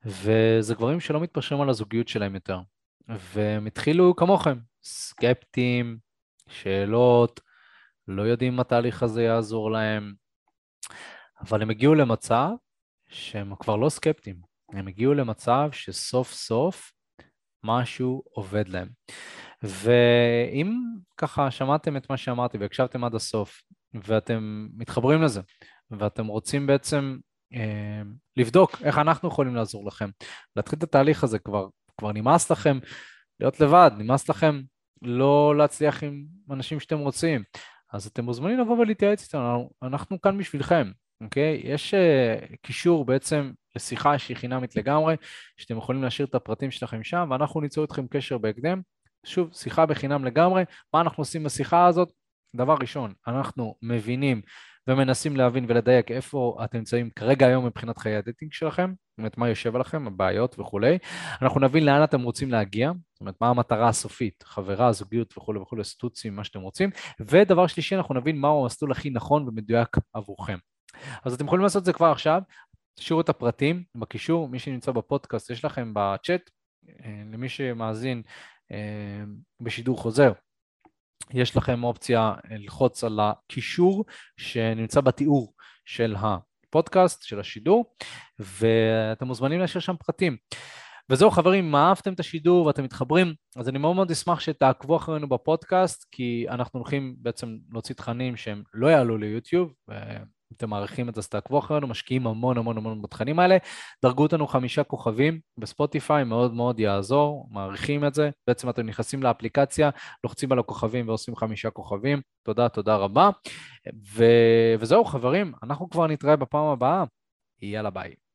וזה גברים שלא מתפשרים על הזוגיות שלהם יותר. והם התחילו כמוכם, סקפטיים, שאלות, לא יודעים אם התהליך הזה יעזור להם, אבל הם הגיעו למצב שהם כבר לא סקפטיים, הם הגיעו למצב שסוף סוף משהו עובד להם. ואם ככה שמעתם את מה שאמרתי והקשבתם עד הסוף, ואתם מתחברים לזה, ואתם רוצים בעצם אה, לבדוק איך אנחנו יכולים לעזור לכם, להתחיל את התהליך הזה כבר כבר נמאס לכם להיות לבד, נמאס לכם לא להצליח עם אנשים שאתם רוצים, אז אתם מוזמנים לבוא ולהתייעץ איתנו, אנחנו כאן בשבילכם, אוקיי? יש uh, קישור בעצם לשיחה שהיא חינמית לגמרי, שאתם יכולים להשאיר את הפרטים שלכם שם, ואנחנו ניצור איתכם קשר בהקדם. שוב, שיחה בחינם לגמרי, מה אנחנו עושים בשיחה הזאת? דבר ראשון, אנחנו מבינים ומנסים להבין ולדייק איפה אתם נמצאים כרגע היום מבחינת חיי ה dating שלכם, זאת אומרת מה יושב עליכם, הבעיות וכולי. אנחנו נבין לאן אתם רוצים להגיע, זאת אומרת מה המטרה הסופית, חברה, זוגיות וכולי וכולי, סטוצים, מה שאתם רוצים. ודבר שלישי, אנחנו נבין מהו המסלול הכי נכון ומדויק עבורכם. אז אתם יכולים לעשות את זה כבר עכשיו, תשאירו את הפרטים בקישור, מי שנמצא בפודקאסט, יש לכם בצ'אט, אה, למי שמאזין אה, בשידור חוזר. יש לכם אופציה ללחוץ על הקישור שנמצא בתיאור של הפודקאסט, של השידור, ואתם מוזמנים להשאיר שם פרטים. וזהו חברים, אם אהבתם את השידור ואתם מתחברים, אז אני מאוד מאוד אשמח שתעקבו אחרינו בפודקאסט, כי אנחנו הולכים בעצם להוציא תכנים שהם לא יעלו ליוטיוב, אם אתם מעריכים את זה, אז תעקבו אחרינו, משקיעים המון המון המון בתכנים האלה. דרגו אותנו חמישה כוכבים בספוטיפיי, מאוד מאוד יעזור, מעריכים את זה. בעצם אתם נכנסים לאפליקציה, לוחצים על הכוכבים ועושים חמישה כוכבים. תודה, תודה רבה. ו... וזהו חברים, אנחנו כבר נתראה בפעם הבאה. יאללה ביי.